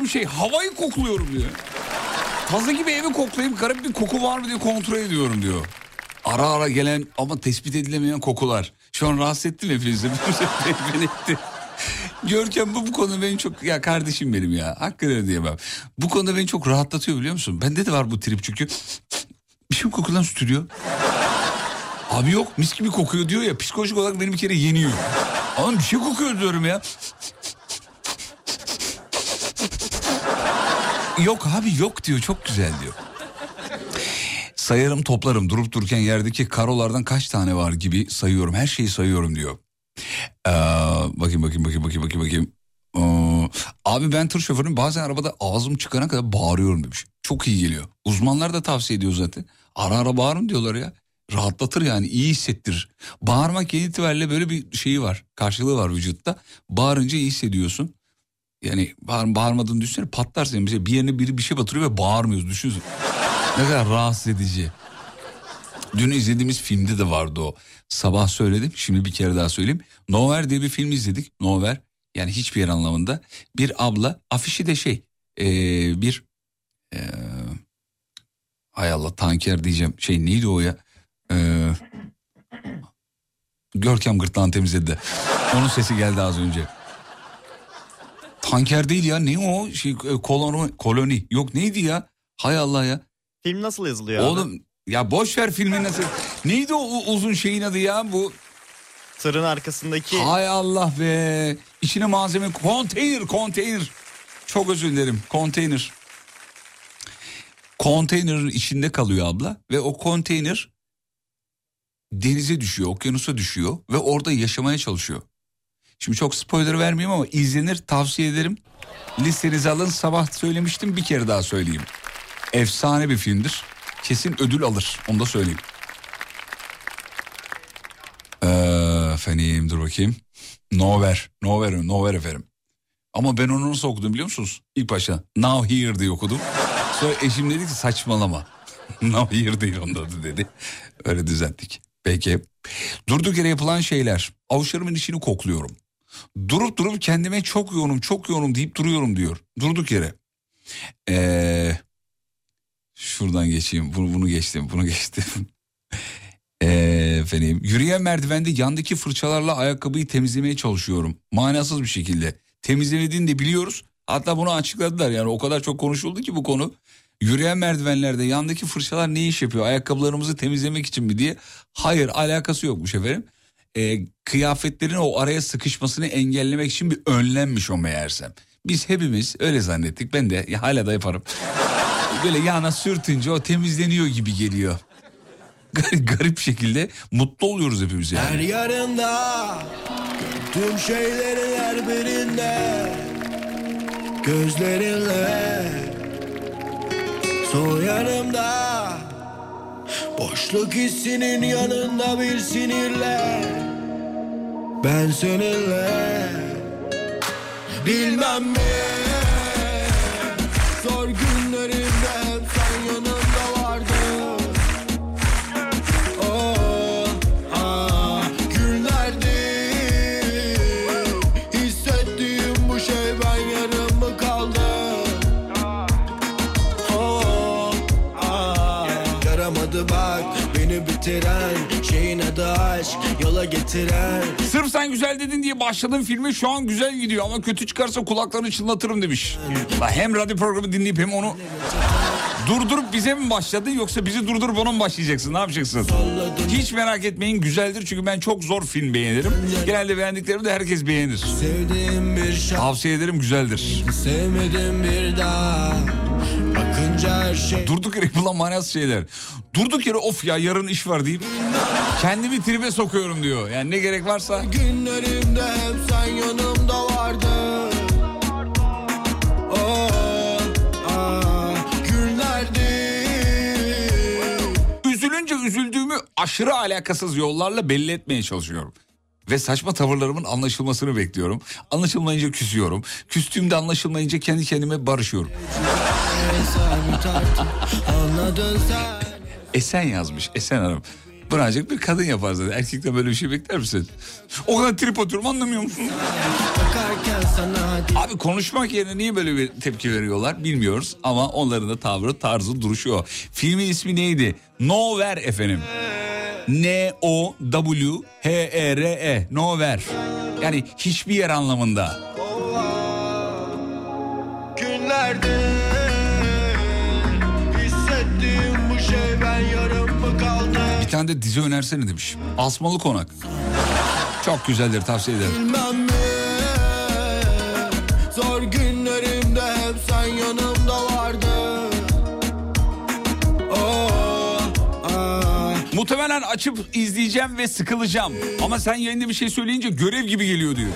Yaptığım şey havayı kokluyorum diyor. Tazı gibi evi koklayıp garip bir koku var mı diye kontrol ediyorum diyor. Ara ara gelen ama tespit edilemeyen kokular. Şu an rahatsız ettim hepinizi. Beni etti. Görkem bu bu konuda beni çok ya kardeşim benim ya hakikaten diyemem. Bu konuda beni çok rahatlatıyor biliyor musun? Bende de var bu trip çünkü bir şey mi kokuyor lan stüdyo? Abi yok mis gibi kokuyor diyor ya psikolojik olarak beni bir kere yeniyor. Ama bir şey kokuyor diyorum ya. Yok abi yok diyor çok güzel diyor. Sayarım toplarım durup dururken yerdeki karolardan kaç tane var gibi sayıyorum. Her şeyi sayıyorum diyor. Ee, bakayım bakayım bakayım bakayım bakayım bakayım. Ee, abi ben tır şoförüm bazen arabada ağzım çıkana kadar bağırıyorum demiş. Çok iyi geliyor. Uzmanlar da tavsiye ediyor zaten. Ara ara bağırın diyorlar ya. Rahatlatır yani iyi hissettirir. Bağırmak genel itibariyle böyle bir şeyi var. Karşılığı var vücutta. Bağırınca iyi hissediyorsun. Yani bağır, bağırmadığını düşünsene patlarsın. Mesela bir yerine biri bir şey batırıyor ve bağırmıyoruz düşünsün. ne kadar rahatsız edici. Dün izlediğimiz filmde de vardı o. Sabah söyledim şimdi bir kere daha söyleyeyim. Nowhere diye bir film izledik. Nowhere yani hiçbir yer anlamında. Bir abla afişi de şey ee, bir ee, hay Allah tanker diyeceğim. Şey neydi o ya? Ee, Görkem gırtlağını temizledi. Onun sesi geldi az önce. Tanker değil ya. Ne o? Şey e, koloni, koloni. Yok neydi ya? Hay Allah ya. Film nasıl yazılıyor abi? oğlum ya boş ver filmin nasıl neydi o uzun şeyin adı ya bu? Tırın arkasındaki hay Allah be. İçine malzeme konteyner konteyner çok özür dilerim. Konteyner konteynerin içinde kalıyor abla ve o konteyner denize düşüyor, okyanusa düşüyor ve orada yaşamaya çalışıyor. Şimdi çok spoiler vermeyeyim ama izlenir tavsiye ederim. Listenize alın sabah söylemiştim bir kere daha söyleyeyim. Efsane bir filmdir. Kesin ödül alır onu da söyleyeyim. Ee, efendim dur bakayım. Nowhere, Nowhere, Nowhere efendim. Ama ben onu nasıl okudum biliyor musunuz? İlk başta Now Here diye okudum. Sonra eşim dedi ki saçmalama. Now Here değil adı dedi. Öyle düzelttik. Peki. Durduk yere yapılan şeyler. Avuçlarımın içini kokluyorum. Durup durup kendime çok yoğunum çok yoğunum deyip duruyorum diyor. Durduk yere. Ee, şuradan geçeyim. Bunu, bunu geçtim bunu geçtim. Ee, efendim yürüyen merdivende yandaki fırçalarla ayakkabıyı temizlemeye çalışıyorum. Manasız bir şekilde. Temizlemediğini de biliyoruz. Hatta bunu açıkladılar yani o kadar çok konuşuldu ki bu konu. Yürüyen merdivenlerde yandaki fırçalar ne iş yapıyor? Ayakkabılarımızı temizlemek için mi diye. Hayır alakası yokmuş efendim. Ee, kıyafetlerin o araya sıkışmasını engellemek için bir önlenmiş o meğersem. Biz hepimiz öyle zannettik. Ben de ya, hala da yaparım. Böyle yana sürtünce o temizleniyor gibi geliyor. Garip şekilde mutlu oluyoruz hepimiz yani. Her yarında Tüm şeylerin her birinde Gözlerinle Sol yanımda Boşluk hissinin yanında bir sinirle. Ben seninle. Bilmem mi beni bitiren Şeyin adı aşk yola getiren Sırf sen güzel dedin diye başladığım filme şu an güzel gidiyor ama kötü çıkarsa kulaklarını çınlatırım demiş. Hem radyo programı dinleyip hem onu durdurup bize mi başladın yoksa bizi durdurup ona mı başlayacaksın ne yapacaksın? Hiç merak etmeyin güzeldir çünkü ben çok zor film beğenirim. Genelde beğendiklerimi de herkes beğenir. Sevdiğim bir şarkı Tavsiye ederim güzeldir. sevmedim bir daha şey Durduk yere yapılan manasız şeyler. Durduk yere of ya yarın iş var deyip kendimi tribe sokuyorum diyor. Yani ne gerek varsa Günlerimde hep sen yanımda vardın Oh, ah, Üzülünce üzüldüğümü aşırı alakasız yollarla belli etmeye çalışıyorum. Ve saçma tavırlarımın anlaşılmasını bekliyorum. Anlaşılmayınca küsüyorum. Küstüğümde anlaşılmayınca kendi kendime barışıyorum. Esen yazmış Esen Hanım. Bunu bir kadın yapar zaten. Erkekten böyle bir şey bekler misin? O kadar trip atıyorum anlamıyor musun? Abi konuşmak yerine niye böyle bir tepki veriyorlar bilmiyoruz. Ama onların da tavrı tarzı duruşu o. Filmin ismi neydi? Nowhere efendim. N-O-W-H-E-R-E. Nowhere. Yani hiçbir yer anlamında. günlerdir Hissettiğim bu şey ben yarım mı kaldı Bir tane de dizi önersene demiş. Asmalı Konak. Çok güzeldir tavsiye ederim. Bilmem Muhtemelen açıp izleyeceğim ve sıkılacağım. Ama sen yayında bir şey söyleyince görev gibi geliyor diyor.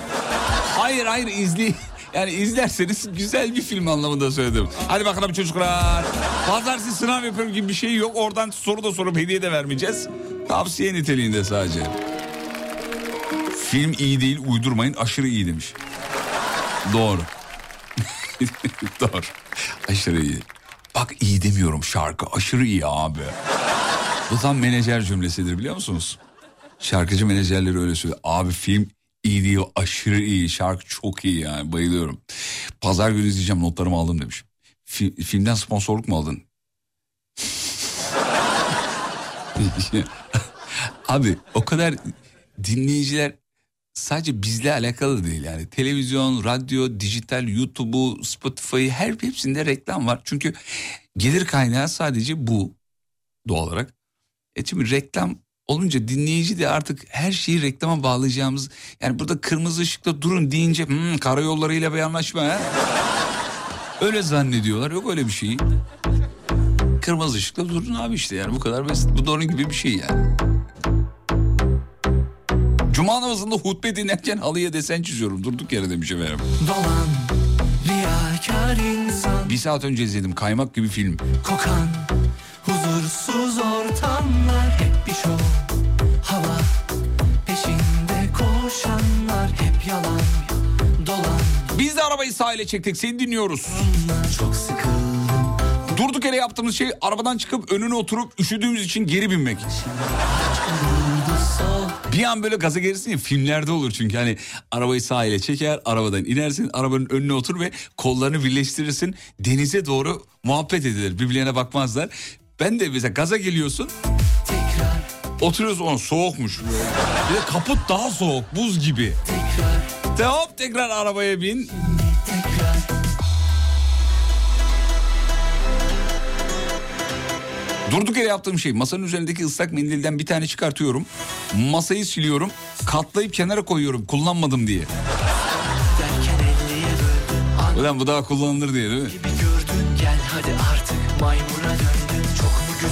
Hayır hayır izle. Yani izlerseniz güzel bir film anlamında söyledim. Hadi bakalım çocuklar. Pazartesi sınav yapıyorum gibi bir şey yok. Oradan soru da sorup hediye de vermeyeceğiz. Tavsiye niteliğinde sadece. Film iyi değil uydurmayın aşırı iyi demiş. Doğru. Doğru. Aşırı iyi. Bak iyi demiyorum şarkı aşırı iyi abi. Bu tam menajer cümlesidir biliyor musunuz? Şarkıcı menajerleri öyle söylüyor. Abi film iyi değil aşırı iyi şarkı çok iyi yani bayılıyorum. Pazar günü izleyeceğim notlarımı aldım demiş. Fi- filmden sponsorluk mu aldın? Abi o kadar dinleyiciler sadece bizle alakalı değil yani. Televizyon, radyo, dijital, YouTube'u, Spotify'ı her hepsinde reklam var. Çünkü gelir kaynağı sadece bu doğal olarak. E şimdi reklam olunca dinleyici de artık her şeyi reklama bağlayacağımız... Yani burada kırmızı ışıkta durun deyince hmm, karayollarıyla bir anlaşma ha? Öyle zannediyorlar yok öyle bir şey. kırmızı ışıkta durdun abi işte yani bu kadar basit. Bu da onun gibi bir şey yani. Cuma namazında hutbe dinlerken halıya desen çiziyorum. Durduk yere demiş efendim. Dolan Bir saat önce izledim kaymak gibi film. Kokan huzursuz ortamlar Hep bir şov hava Peşinde koşanlar Hep yalan dolan Biz de arabayı sahile çektik seni dinliyoruz. Çok sıkıldım Durduk yere yaptığımız şey arabadan çıkıp önüne oturup üşüdüğümüz için geri binmek. Bir an böyle gaza gelirsin ya filmlerde olur çünkü hani arabayı sahile çeker arabadan inersin arabanın önüne otur ve kollarını birleştirirsin denize doğru muhabbet edilir birbirlerine bakmazlar. Ben de mesela gaza geliyorsun Tekrar oturuyorsun o soğukmuş bir de kaput daha soğuk buz gibi. tekrar De hop tekrar arabaya bin Durduk yere yaptığım şey masanın üzerindeki ıslak mendilden bir tane çıkartıyorum. Masayı siliyorum. Katlayıp kenara koyuyorum kullanmadım diye. Ulan bu daha kullanılır diye değil mi?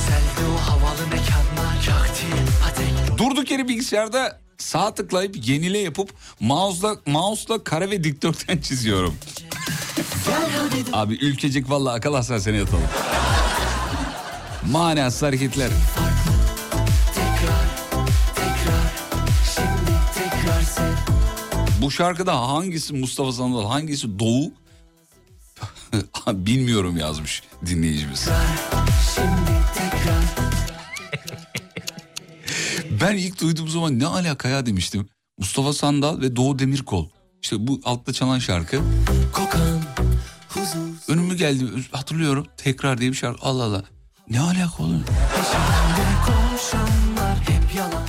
Güzeldi o havalı mekanlar Taktiğin patek Durduk yere bilgisayarda sağ tıklayıp yenile yapıp mouse'la mouse'la kare ve dikdörtgen çiziyorum. Abi ülkecek vallahi akıl hastanesine yatalım. Manasız hareketler. Bu şarkıda hangisi Mustafa Sandal hangisi Doğu? Bilmiyorum yazmış dinleyicimiz. Ben ilk duyduğum zaman ne alaka ya demiştim. Mustafa Sandal ve Doğu Demirkol. İşte bu altta çalan şarkı. kokan Önümü geldi hatırlıyorum tekrar diye bir şarkı. Allah Allah. Ne alaka oğlum?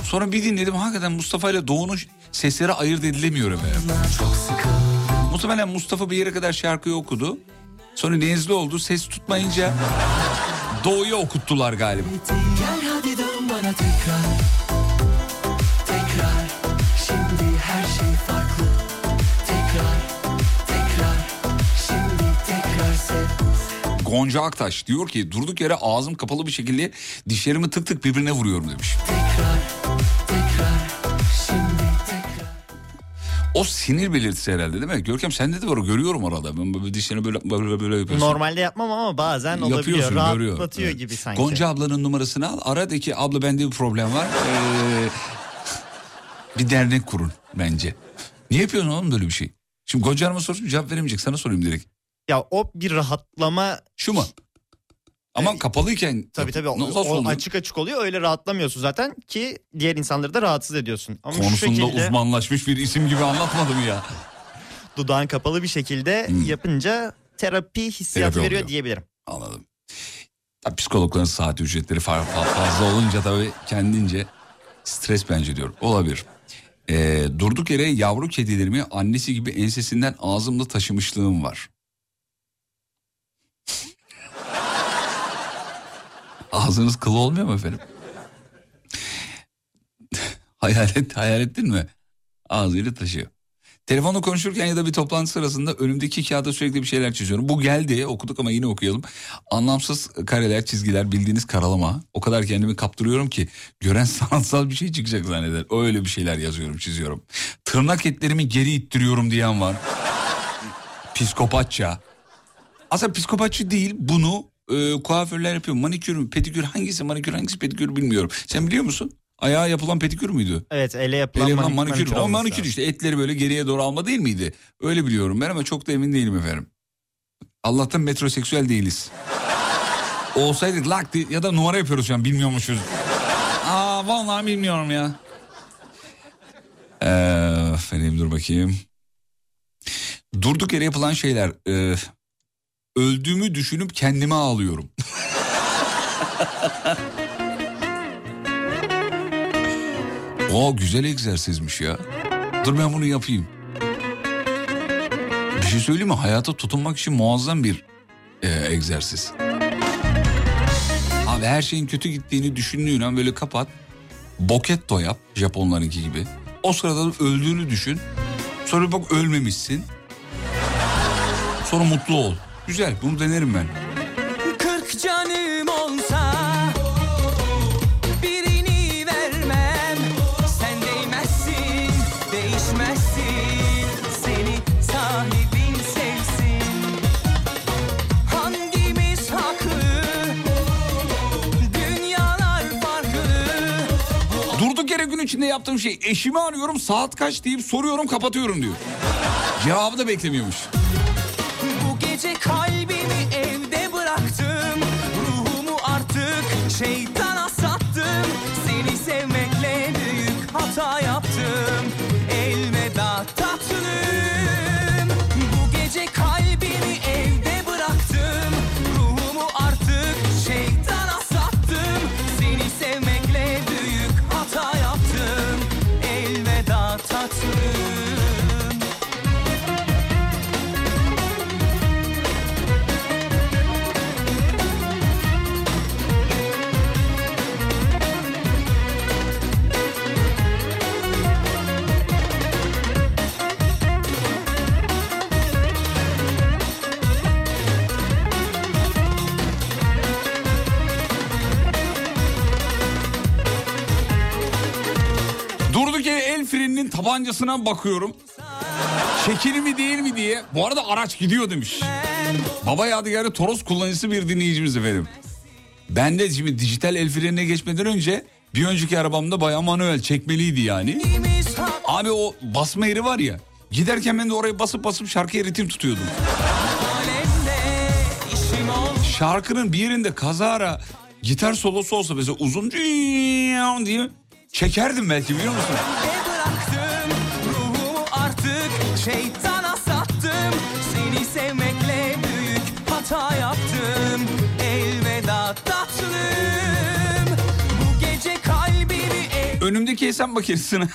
Sonra bir dinledim hakikaten Mustafa ile Doğu'nun sesleri ayırt edilemiyor efendim. Muhtemelen Mustafa bir yere kadar şarkıyı okudu. Sonra nezle oldu ses tutmayınca Doğu'ya okuttular galiba. Gel hadi dön bana tekrar. Tekrar. Şimdi her şey farklı. Tekrar. Tekrar. Şimdi tekrar sev Gonca Aktaş diyor ki durduk yere ağzım kapalı bir şekilde dişlerimi tık tık birbirine vuruyorum demiş. Tekrar O sinir belirtisi herhalde değil mi? Görkem sende de var o görüyorum arada. Ben böyle dişlerini böyle böyle, böyle yapıyorsun. Normalde yapmam ama bazen olabiliyor. Yapıyorsun. Rahatlatıyor Evet. gibi sanki. Gonca ablanın numarasını al. Ara de ki abla bende bir problem var. Ee, bir dernek kurun bence. Niye yapıyorsun oğlum böyle bir şey? Şimdi Gonca Hanım'a sorsun cevap veremeyecek. Sana sorayım direkt. Ya o bir rahatlama Şu mu? Ama kapalıyken... tabii tabii o, o açık açık oluyor öyle rahatlamıyorsun zaten ki diğer insanları da rahatsız ediyorsun. Ama Konusunda şekilde uzmanlaşmış bir isim gibi anlatmadım ya. dudağın kapalı bir şekilde Hmm. yapınca terapi hissiyatı Terapi veriyor oluyor. diyebilirim. Anladım. Tabii psikologların saat ücretleri fa- fa- fazla olunca tabii kendince stres bence diyor. Olabilir. Ee, durduk yere yavru kedilerimi annesi gibi ensesinden ağzımda taşımışlığım var. Ağzınız kıl olmuyor mu efendim? hayal, et, hayal ettin mi? Ağzıyla taşıyor. Telefonla konuşurken ya da bir toplantı sırasında önümdeki kağıda sürekli bir şeyler çiziyorum. Bu geldi okuduk ama yine okuyalım. Anlamsız kareler, çizgiler, bildiğiniz karalama. O kadar kendimi kaptırıyorum ki gören sanatsal bir şey çıkacak zanneder. Öyle bir şeyler yazıyorum, çiziyorum. Tırnak etlerimi geri ittiriyorum diyen var. Psikopatça. Aslında psikopatçı değil bunu e, kuaförler yapıyor. Manikür mü, pedikür hangisi manikür hangisi pedikür bilmiyorum. Sen biliyor musun? Ayağa yapılan pedikür müydü? Evet ele yapılan Ele yapılan manik- manikür. O manikür işte etleri böyle geriye doğru alma değil miydi? Öyle biliyorum ben ama çok da emin değilim efendim. Allah'tan metroseksüel değiliz. Olsaydık lak diye- ya da numara yapıyoruz şu an bilmiyormuşuz. Aa vallahi bilmiyorum ya. Ee, efendim dur bakayım. Durduk yere yapılan şeyler. Ee, öldüğümü düşünüp kendime ağlıyorum. O güzel egzersizmiş ya. Dur ben bunu yapayım. Bir şey söyleyeyim mi? Hayata tutunmak için muazzam bir e, egzersiz. Abi her şeyin kötü gittiğini düşündüğün an böyle kapat. Boketto yap Japonlarınki gibi. O sırada da öldüğünü düşün. Sonra bak ölmemişsin. Sonra mutlu ol. Güzel bunu denerim ben. Kırk canım olsa birini vermem. Sen değmezsin, değişmezsin. Seni sahibin sevsin. Hangimiz haklı? Dünyalar farklı. Durduk yere gün içinde yaptığım şey eşimi arıyorum saat kaç deyip soruyorum kapatıyorum diyor. Cevabı da beklemiyormuş. Tabancasına bakıyorum. Şekili mi değil mi diye. Bu arada araç gidiyor demiş. Baba Yadigarı Toros kullanıcısı bir dinleyicimiz efendim. Ben de şimdi dijital el frenine geçmeden önce bir önceki arabamda bayağı manuel çekmeliydi yani. Abi o basma yeri var ya. Giderken ben de oraya basıp basıp şarkıya ritim tutuyordum. Şarkının bir yerinde kazara gitar solosu olsa mesela uzun diye çekerdim belki biliyor musun? Tatlım Bu gece kalbimi Önümdeki hesap makinesine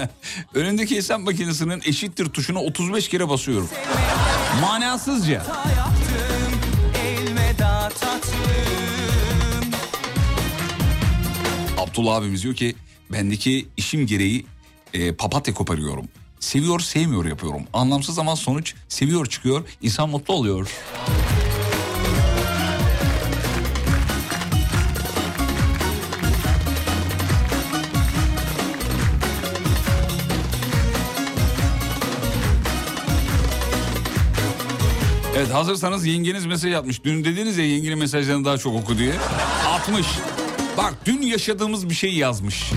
önümdeki hesap makinesinin eşittir tuşuna 35 kere basıyorum. Manasızca. hata yaptım Elveda tatlım Abdullah abimiz diyor ki bendeki işim gereği e, papatya koparıyorum. Seviyor sevmiyor yapıyorum. Anlamsız ama sonuç seviyor çıkıyor. İnsan mutlu oluyor. Evet hazırsanız yengeniz mesaj atmış. Dün dediniz ya yengenin mesajlarını daha çok oku diye. Atmış. Bak dün yaşadığımız bir şey yazmış.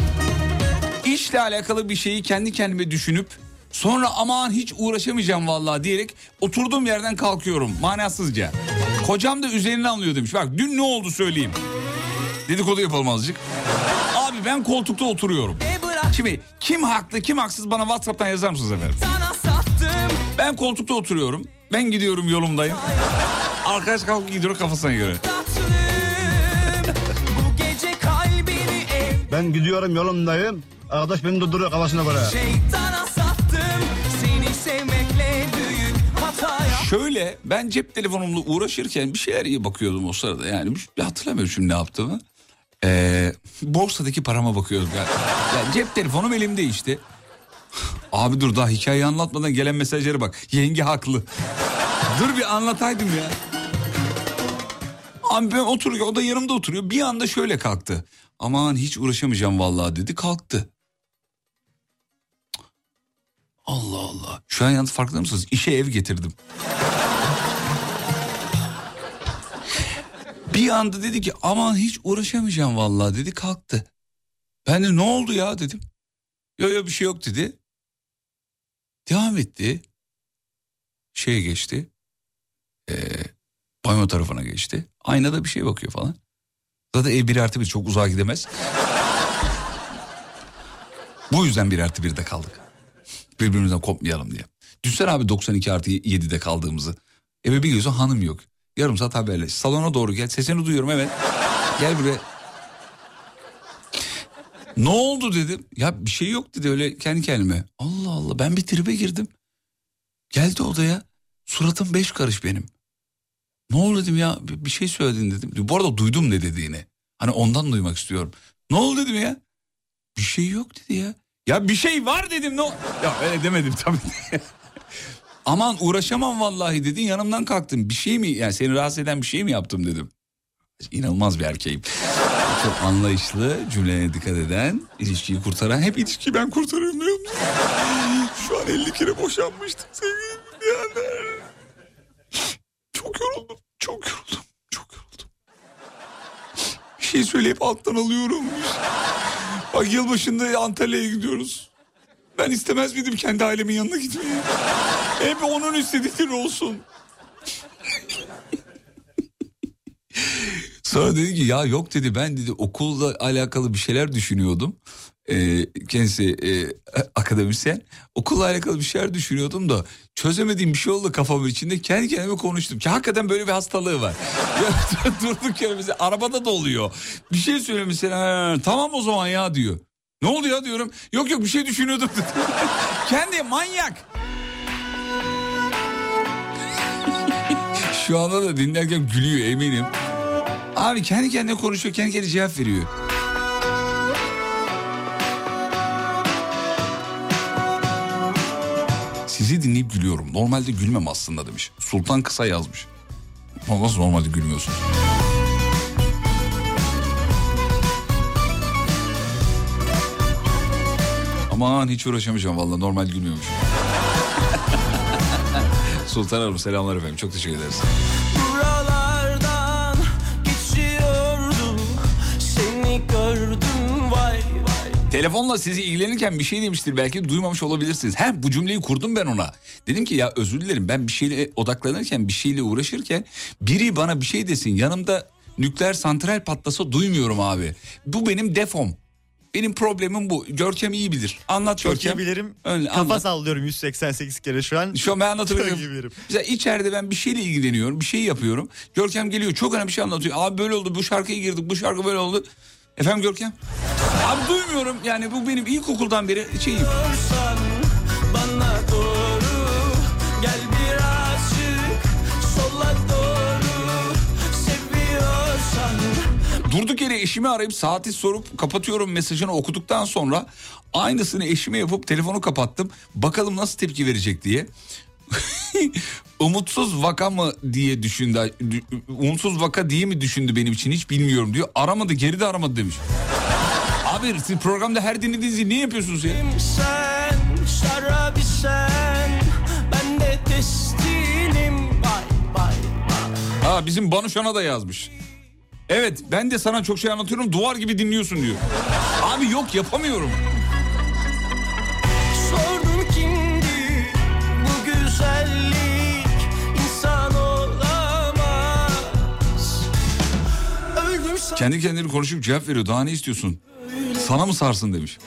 İşle alakalı bir şeyi kendi kendime düşünüp sonra aman hiç uğraşamayacağım vallahi diyerek oturduğum yerden kalkıyorum manasızca. Kocam da üzerine alıyor demiş. Bak dün ne oldu söyleyeyim. Dedikodu yapalım azıcık. Abi ben koltukta oturuyorum. Şimdi kim haklı kim haksız bana Whatsapp'tan yazar mısınız efendim? Ben koltukta oturuyorum. Ben gidiyorum yolumdayım. Arkadaş kalkıp gidiyor kafasına göre. Ben gidiyorum yolumdayım. Arkadaş beni durduruyor kafasına göre. şeytana sattım Seni sevmekle büyük hata yaptım Şöyle ben cep telefonumla uğraşırken bir şeyler iyi bakıyordum o sırada. Yani hatırlamıyorum şimdi ne yaptığımı. Ee, borsadaki parama bakıyordum. Yani, yani cep telefonum elimde işte. Abi dur daha hikayeyi anlatmadan gelen mesajlara bak. Yenge haklı. dur bir anlataydım ya. Abi ben oturuyor o da yanımda oturuyor. Bir anda şöyle kalktı. Aman hiç uğraşamayacağım vallahi dedi kalktı. Allah Allah. Şu an yalnız farkında mısınız? İşe ev getirdim. Bir anda dedi ki aman hiç uğraşamayacağım vallahi dedi kalktı. Ben de ne oldu ya dedim. Yok yok bir şey yok dedi. Devam etti. Şeye geçti. Ee, banyo tarafına geçti. Aynada bir şey bakıyor falan. Zaten ev bir artı bir çok uzağa gidemez. Bu yüzden bir artı birde kaldık. Birbirimizden kopmayalım diye. Düşünsene abi 92 artı 7'de kaldığımızı. Eve bir gözü hanım yok. Yarım saat haberleş. Salona doğru gel. Sesini duyuyorum evet. Gel buraya. Ne oldu dedim. Ya bir şey yok dedi öyle kendi kendime. Allah Allah ben bir tribe girdim. Geldi odaya. Suratım beş karış benim. Ne oldu dedim ya bir şey söyledin dedim. Bu arada duydum ne dediğini. Hani ondan duymak istiyorum. Ne oldu dedim ya. Bir şey yok dedi ya. Ya bir şey var dedim. Ne Ya öyle demedim tabii. Aman uğraşamam vallahi dedin yanımdan kalktın. Bir şey mi yani seni rahatsız eden bir şey mi yaptım dedim. İnanılmaz bir erkeğim. Çok anlayışlı, cümleye dikkat eden, ilişkiyi kurtaran. Hep ilişkiyi ben kurtarıyorum musun? Şu an zaman 50 kere boşanmıştık sevgili dinleyenler. Çok yoruldum, çok yoruldum, çok yoruldum. Bir şey söyleyip alttan alıyorum. Bak yılbaşında Antalya'ya gidiyoruz. Ben istemez miydim kendi ailemin yanına gitmeyi? Hep onun istediği olsun. Sonra dedi ki ya yok dedi ben dedi okulla alakalı bir şeyler düşünüyordum. Ee, kendisi e, akademisyen. Okulla alakalı bir şeyler düşünüyordum da çözemediğim bir şey oldu kafamın içinde. Kendi kendime konuştum ki hakikaten böyle bir hastalığı var. Durduk yere mesela arabada da oluyor. Bir şey söylüyor mesela "Ha, tamam o zaman ya diyor. Ne oldu ya diyorum. Yok yok bir şey düşünüyordum. Kendi manyak. Şu anda da dinlerken gülüyor eminim. Abi kendi kendine konuşuyor, kendi kendine cevap veriyor. Sizi dinleyip gülüyorum. Normalde gülmem aslında demiş. Sultan Kısa yazmış. Nasıl normalde gülmüyorsunuz? Aman hiç uğraşamayacağım vallahi normal gülmüyormuş. Sultan Hanım selamlar efendim çok teşekkür ederiz. Telefonla sizi ilgilenirken bir şey demiştir belki duymamış olabilirsiniz. He bu cümleyi kurdum ben ona. Dedim ki ya özür dilerim ben bir şeyle odaklanırken bir şeyle uğraşırken biri bana bir şey desin yanımda nükleer santral patlasa duymuyorum abi. Bu benim defom. Benim problemim bu. Görkem iyi bilir. Anlat Çok Görkem. iyi bilirim. Öyle, Kafa anlat. sallıyorum 188 kere şu an. Şu an ben Çok iyi bilirim. Mesela içeride ben bir şeyle ilgileniyorum, bir şey yapıyorum. Görkem geliyor, çok önemli bir şey anlatıyor. Abi böyle oldu, bu şarkıya girdik, bu şarkı böyle oldu. Efendim Görkem? Abi duymuyorum yani bu benim ilkokuldan beri şeyim. Durduk yere eşimi arayıp saati sorup kapatıyorum mesajını okuduktan sonra aynısını eşime yapıp telefonu kapattım. Bakalım nasıl tepki verecek diye. Umutsuz vaka mı diye düşündü. Umutsuz vaka diye mi düşündü benim için hiç bilmiyorum diyor. Aramadı geri de aramadı demiş. Abi siz programda her dinlediğinizi niye yapıyorsunuz ya? sen şarabi sen Ben de testinim vay vay vay Ha bizim Banuşan'a da yazmış. Evet ben de sana çok şey anlatıyorum duvar gibi dinliyorsun diyor. Abi yok yapamıyorum. Kendi kendine konuşup cevap veriyor. Daha ne istiyorsun? Sana mı sarsın demiş.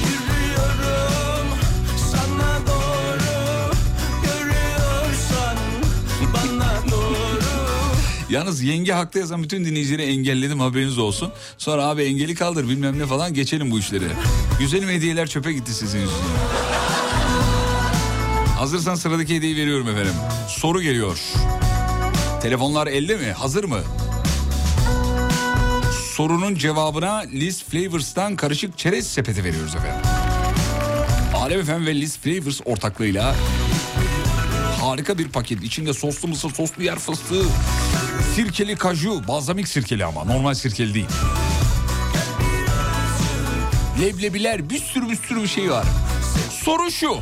yürüyorum sana doğru Görüyorsan bana doğru Yalnız yenge hakta yazan bütün dinleyicileri engelledim haberiniz olsun. Sonra abi engeli kaldır bilmem ne falan geçelim bu işleri. Güzelim hediyeler çöpe gitti sizin yüzünüzden. Hazırsan sıradaki hediyeyi veriyorum efendim. Soru geliyor. Telefonlar elde mi? Hazır mı? Sorunun cevabına Liz Flavors'tan karışık çerez sepeti veriyoruz efendim. Alem Efem ve Liz Flavors ortaklığıyla harika bir paket. İçinde soslu mısır, soslu yer fıstığı, sirkeli kaju, balzamik sirkeli ama normal sirkeli değil. Leblebiler bir sürü bir sürü bir şey var. Soru şu.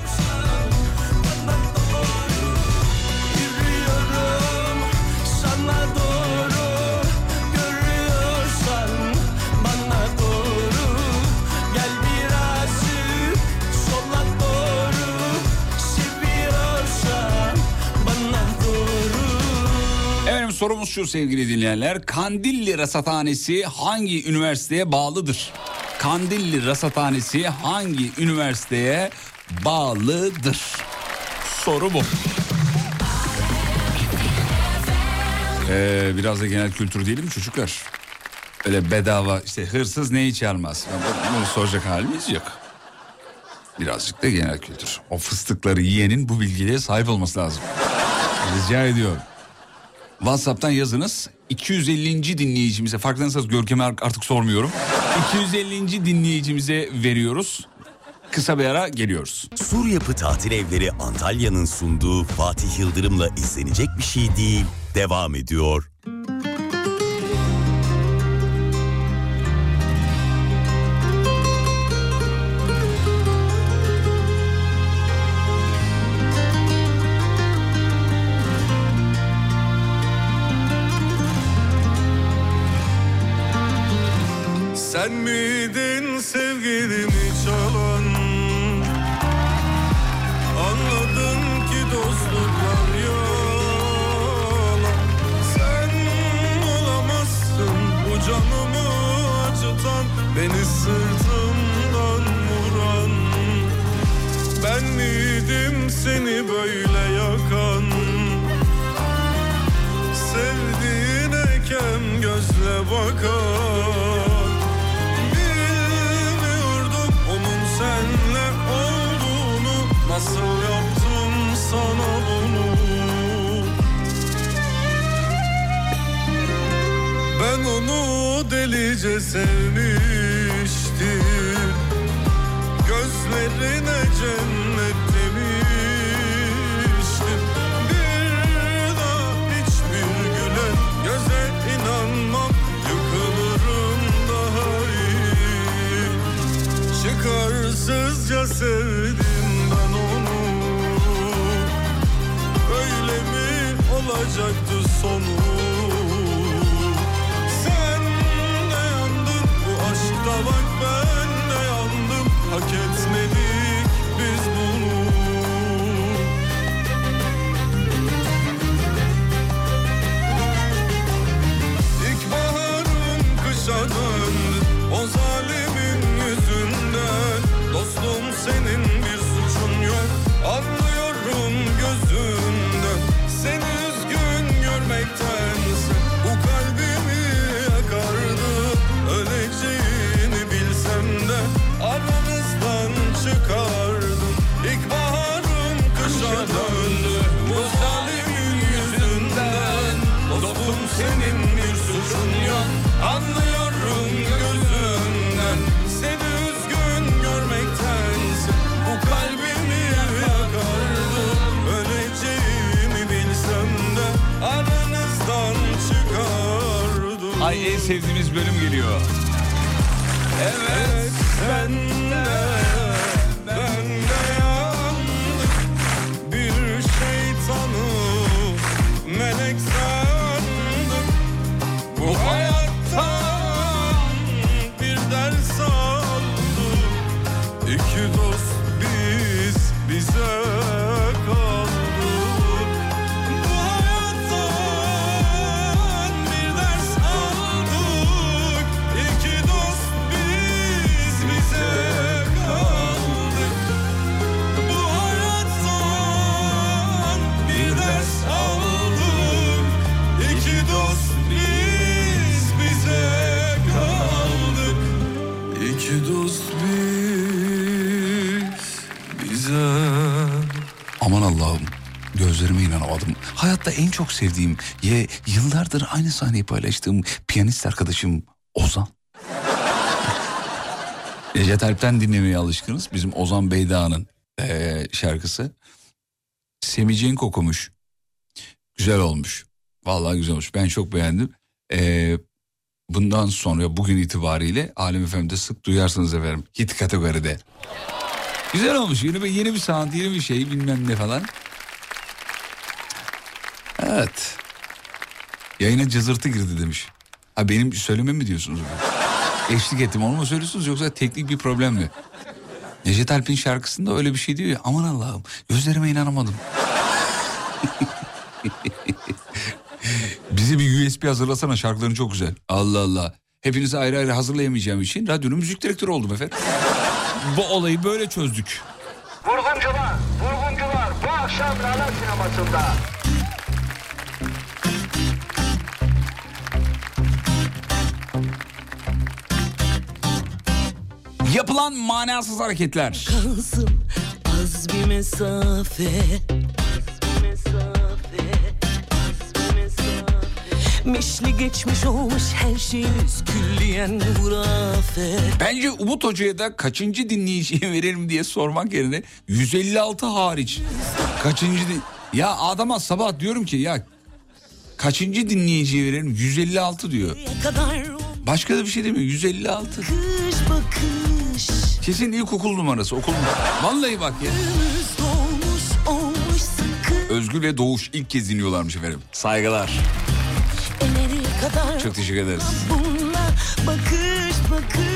Sorumuz şu sevgili dinleyenler. Kandilli Rasathanesi hangi üniversiteye bağlıdır? Kandilli Rasathanesi hangi üniversiteye bağlıdır? Soru bu. Ee, biraz da genel kültür diyelim çocuklar? Öyle bedava işte hırsız neyi çalmaz? Bunu soracak halimiz yok. Birazcık da genel kültür. O fıstıkları yiyenin bu bilgiye sahip olması lazım. Rica ediyorum. WhatsApp'tan yazınız. 250. dinleyicimize farkındaysanız Görkem'e artık sormuyorum. 250. dinleyicimize veriyoruz. Kısa bir ara geliyoruz. Sur Yapı Tatil Evleri Antalya'nın sunduğu Fatih Yıldırım'la izlenecek bir şey değil. Devam ediyor. Ben Ben onu delice sevmiştim. Gözlerine cennet demiştim. Bir daha hiçbir güle göze inanmam. Yıkılırım daha iyi. Çıkarsızca sevdim ben onu. Öyle mi olacaktı sonu turn. Sevdiğimiz bölüm geliyor. Hayatta en çok sevdiğim ye yıllardır aynı sahneyi paylaştığım piyanist arkadaşım Ozan. Necdet Alp'ten dinlemeye alışkınız. Bizim Ozan Beydağ'ın eee, şarkısı. Semicin kokumuş. Güzel olmuş. Vallahi güzel olmuş. Ben çok beğendim. Eee, bundan sonra bugün itibariyle Alem FM'de sık duyarsınız efendim. Hit kategoride. Güzel olmuş. Yeni bir, yeni bir sound, yeni bir şey bilmem ne falan. Evet. Yayına cızırtı girdi demiş. Ha benim söylemem mi diyorsunuz? Eşlik ettim onu mu söylüyorsunuz yoksa teknik bir problem mi? Necdet Alp'in şarkısında öyle bir şey diyor ya aman Allah'ım gözlerime inanamadım. Bize bir USB hazırlasana şarkıların çok güzel. Allah Allah. Hepinizi ayrı ayrı hazırlayamayacağım için radyonun müzik direktörü oldum efendim. Bu olayı böyle çözdük. Vurguncular, vurguncular bu akşam Lala sinemasında. Yapılan manasız hareketler. Kalsın az bir mesafe Mişli geçmiş olmuş her şeyimiz külliyen hurafe Bence Umut Hoca'ya da kaçıncı dinleyiciye verelim diye sormak yerine 156 hariç. Kaçıncı din... Ya adama sabah diyorum ki ya kaçıncı dinleyiciye verelim 156 diyor. Başka da bir şey demiyor 156. bakış bakış Kesin ilkokul numarası okul numarası. Vallahi bak ya. Özgür ve Doğuş ilk kez dinliyorlarmış efendim. Saygılar. Çok teşekkür ederiz. bununla bakış bakış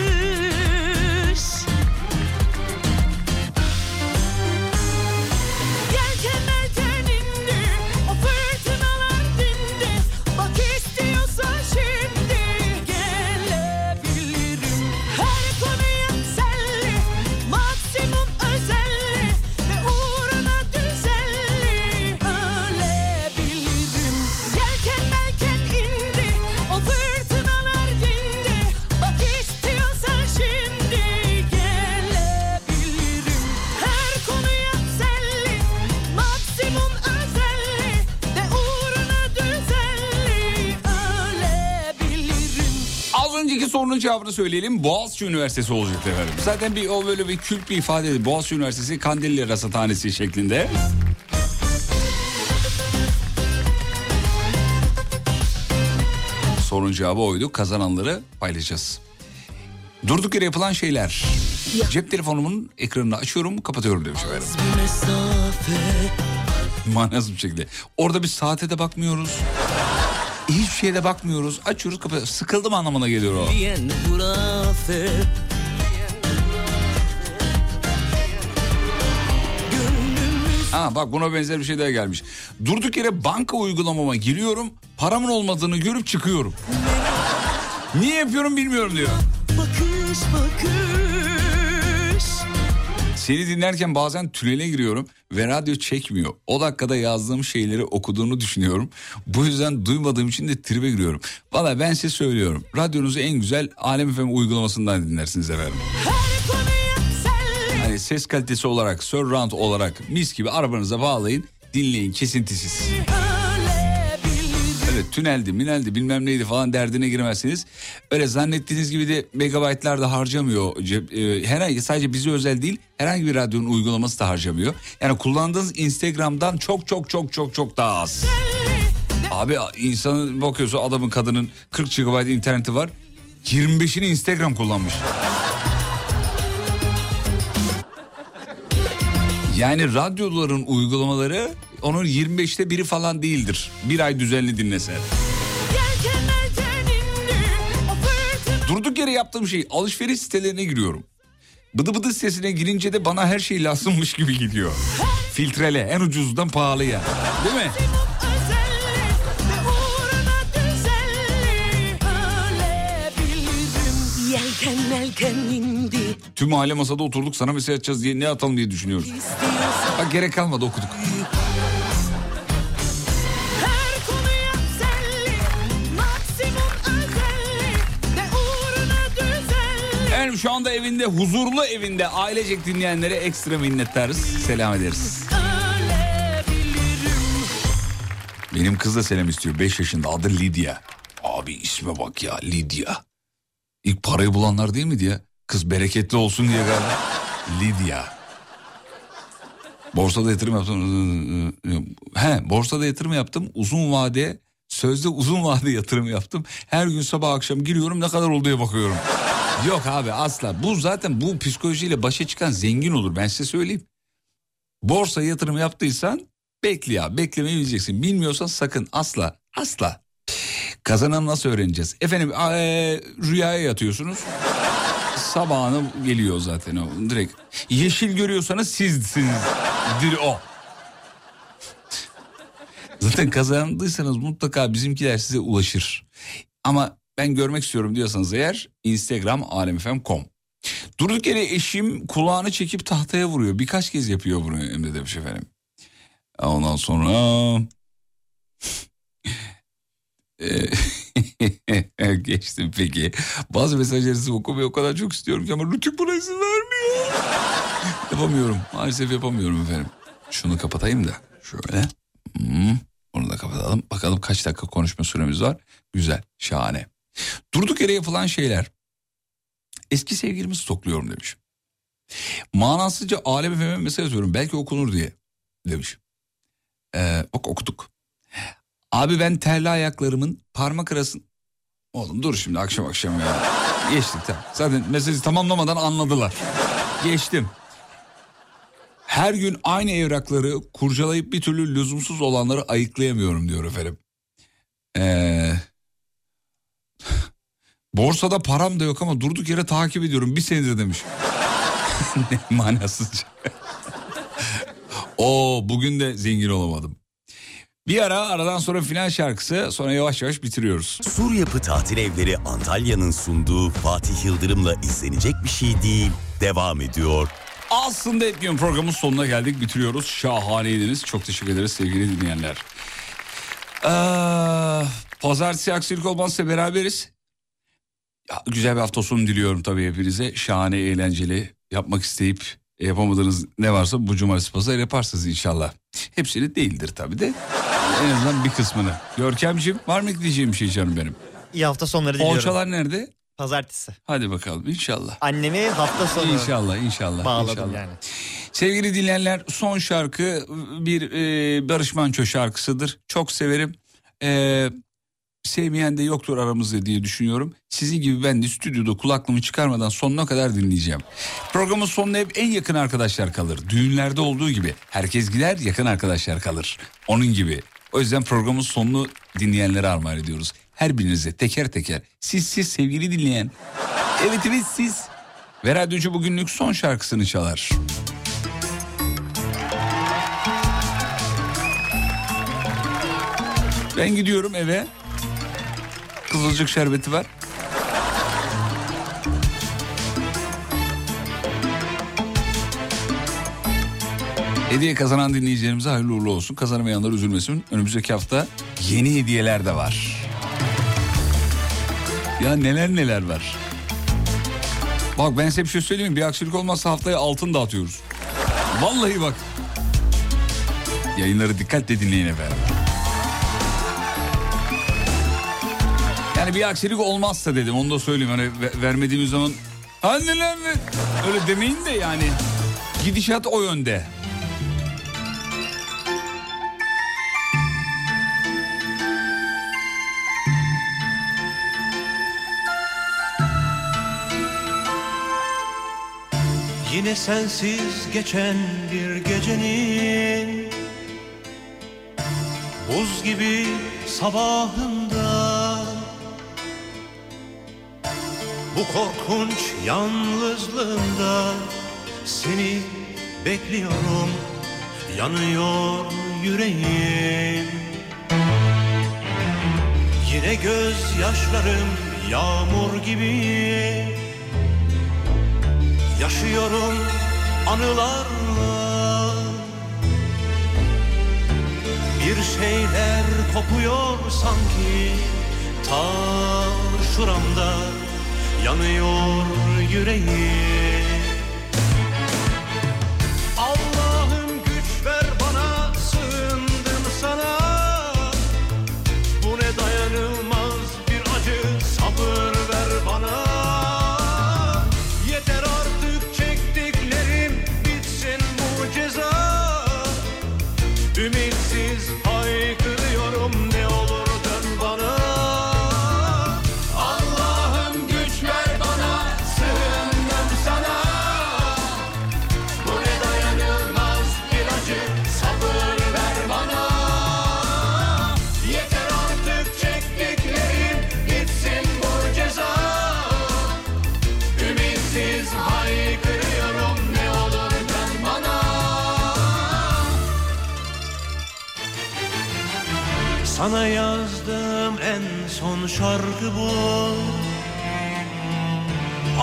sorunun cevabını söyleyelim. Boğaziçi Üniversitesi olacak efendim. Zaten bir o böyle bir kült bir ifade. Boğaziçi Üniversitesi Kandilli Rasathanesi şeklinde. Sorun cevabı oydu. Kazananları paylaşacağız. Durduk yere yapılan şeyler. Cep telefonumun ekranını açıyorum kapatıyorum demiş efendim. Manasız bir şekilde. Orada bir saate de bakmıyoruz. Hiçbir şeye de bakmıyoruz. Açıyoruz kapatıyoruz. Sıkıldım anlamına geliyor o. Ha bak buna benzer bir şey daha gelmiş. Durduk yere banka uygulamama giriyorum. Paramın olmadığını görüp çıkıyorum. Niye yapıyorum bilmiyorum diyor. Bakış bakış Seni dinlerken bazen tünele giriyorum ve radyo çekmiyor. O dakikada yazdığım şeyleri okuduğunu düşünüyorum. Bu yüzden duymadığım için de tribe giriyorum. Valla ben size söylüyorum. Radyonuzu en güzel Alem FM uygulamasından dinlersiniz efendim. Hani ses kalitesi olarak, surround olarak mis gibi arabanıza bağlayın. Dinleyin kesintisiz. Evet tüneldi mineldi bilmem neydi falan derdine girmezsiniz. Öyle zannettiğiniz gibi de megabaytlar da harcamıyor. Cep, e, herhangi sadece bize özel değil herhangi bir radyonun uygulaması da harcamıyor. Yani kullandığınız Instagram'dan çok çok çok çok çok daha az. Abi insanın bakıyorsun adamın kadının 40 GB interneti var. 25'ini Instagram kullanmış. Yani radyoların uygulamaları onun 25'te biri falan değildir. Bir ay düzenli dinlese. Durduk yere yaptığım şey alışveriş sitelerine giriyorum. Bıdı bıdı sitesine girince de bana her şey lazımmış gibi gidiyor. Filtrele en ucuzdan pahalıya. Değil mi? Yelken melken Tüm aile masada oturduk sana mesaj atacağız diye ne atalım diye düşünüyoruz. Bak gerek kalmadı okuduk. Efendim şu anda evinde huzurlu evinde ailecek dinleyenlere ekstra minnettarız. Selam ederiz. Benim kız da selam istiyor 5 yaşında adı Lidya. Abi isme bak ya Lidya. İlk parayı bulanlar değil mi diye. Kız bereketli olsun diye galiba. Lidya. Borsada yatırım yaptım. He borsada yatırım yaptım. Uzun vade sözde uzun vade yatırım yaptım. Her gün sabah akşam giriyorum ne kadar oldu diye bakıyorum. Yok abi asla. Bu zaten bu psikolojiyle başa çıkan zengin olur ben size söyleyeyim. Borsa yatırım yaptıysan bekle ya beklemeyi bileceksin. Bilmiyorsan sakın asla asla. Kazanan nasıl öğreneceğiz? Efendim eee, rüyaya yatıyorsunuz. Sabahına geliyor zaten o direkt. Yeşil görüyorsanız sizsinizdir o. Zaten kazandıysanız mutlaka bizimkiler size ulaşır. Ama ben görmek istiyorum diyorsanız eğer Instagram alemfm.com. Durduk yere eşim kulağını çekip tahtaya vuruyor. Birkaç kez yapıyor bunu Emre demiş efendim. Ondan sonra... Ee, Geçtim peki. Bazı mesajlarınızı okumayı o kadar çok istiyorum ki ama Rütük buna izin vermiyor. yapamıyorum. Maalesef yapamıyorum efendim. Şunu kapatayım da. Şöyle. Hmm, Bunu da kapatalım. Bakalım kaç dakika konuşma süremiz var. Güzel. Şahane. Durduk yere yapılan şeyler. Eski sevgilimi stokluyorum demiş. Manasızca alem efeme mesaj atıyorum. Belki okunur diye demiş. Ee, bak okuduk. Abi ben terli ayaklarımın parmak arasın... Oğlum dur şimdi akşam akşam ya. Geçtik tamam. Zaten mesajı tamamlamadan anladılar. Geçtim. Her gün aynı evrakları kurcalayıp bir türlü lüzumsuz olanları ayıklayamıyorum diyor efendim. Ee, borsada param da yok ama durduk yere takip ediyorum bir senedir demiş. ne manasızca. Oo bugün de zengin olamadım. Bir ara aradan sonra final şarkısı sonra yavaş yavaş bitiriyoruz. Sur Yapı Tatil Evleri Antalya'nın sunduğu Fatih Yıldırım'la izlenecek bir şey değil. Devam ediyor. Aslında etmiyorum programın sonuna geldik bitiriyoruz. Şahaneydiniz. Çok teşekkür ederiz sevgili dinleyenler. Ee, pazartesi aksilik olmazsa beraberiz. Ya, güzel bir hafta sonu diliyorum tabii hepinize. Şahane, eğlenceli, yapmak isteyip yapamadığınız ne varsa bu cumartesi pazar yaparsınız inşallah. Hepsini değildir tabii de. En azından bir kısmını. Görkemciğim var mı diyeceğim bir şey canım benim? İyi hafta sonları diliyorum. Poğaçalar nerede? Pazartesi. Hadi bakalım inşallah. Annemi hafta sonu İnşallah inşallah. bağladım inşallah. yani. Sevgili dinleyenler son şarkı bir e, Barış Manço şarkısıdır. Çok severim. E, sevmeyen de yoktur aramızda diye düşünüyorum. Sizin gibi ben de stüdyoda kulaklığımı çıkarmadan sonuna kadar dinleyeceğim. Programın sonuna hep en yakın arkadaşlar kalır. Düğünlerde olduğu gibi herkes gider yakın arkadaşlar kalır. Onun gibi. O yüzden programın sonunu dinleyenlere armağan ediyoruz. Her birinize teker teker. Siz siz sevgili dinleyen. Evet evet siz. Ve radyocu bugünlük son şarkısını çalar. Ben gidiyorum eve. Kızılcık şerbeti var. Hediye kazanan dinleyicilerimize hayırlı uğurlu olsun. Kazanamayanlar üzülmesin. Önümüzdeki hafta yeni hediyeler de var. Ya neler neler var. Bak ben size bir şey söyleyeyim mi? Bir aksilik olmazsa haftaya altın dağıtıyoruz. Vallahi bak. Yayınları dikkatle dinleyin efendim. Yani bir aksilik olmazsa dedim onu da söyleyeyim. Hani ve- vermediğimiz zaman anneler mi? Öyle demeyin de yani. Gidişat o yönde. Yine sensiz geçen bir gecenin Buz gibi sabahında Bu korkunç yalnızlığımda Seni bekliyorum. Yanıyor yüreğim. Yine gözyaşlarım yağmur gibi. Yaşıyorum anılarla. Bir şeyler kopuyor sanki Ta şuramda yanıyor yüreğim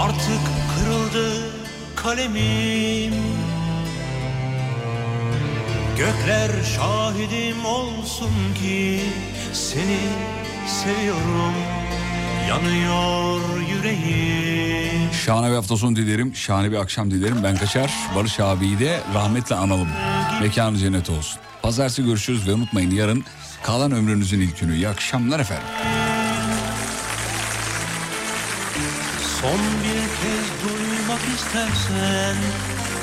Artık kırıldı kalemim Gökler şahidim olsun ki Seni seviyorum Yanıyor yüreğim Şahane bir hafta sonu dilerim. Şahane bir akşam dilerim. Ben kaçar. Barış abiyi de rahmetle analım. Mekanı cennet olsun. Pazartesi görüşürüz ve unutmayın yarın kalan ömrünüzün ilk günü. İyi akşamlar efendim. Son bir kez duymak istersen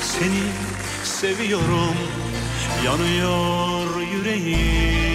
Seni seviyorum. Yanıyor yüreğim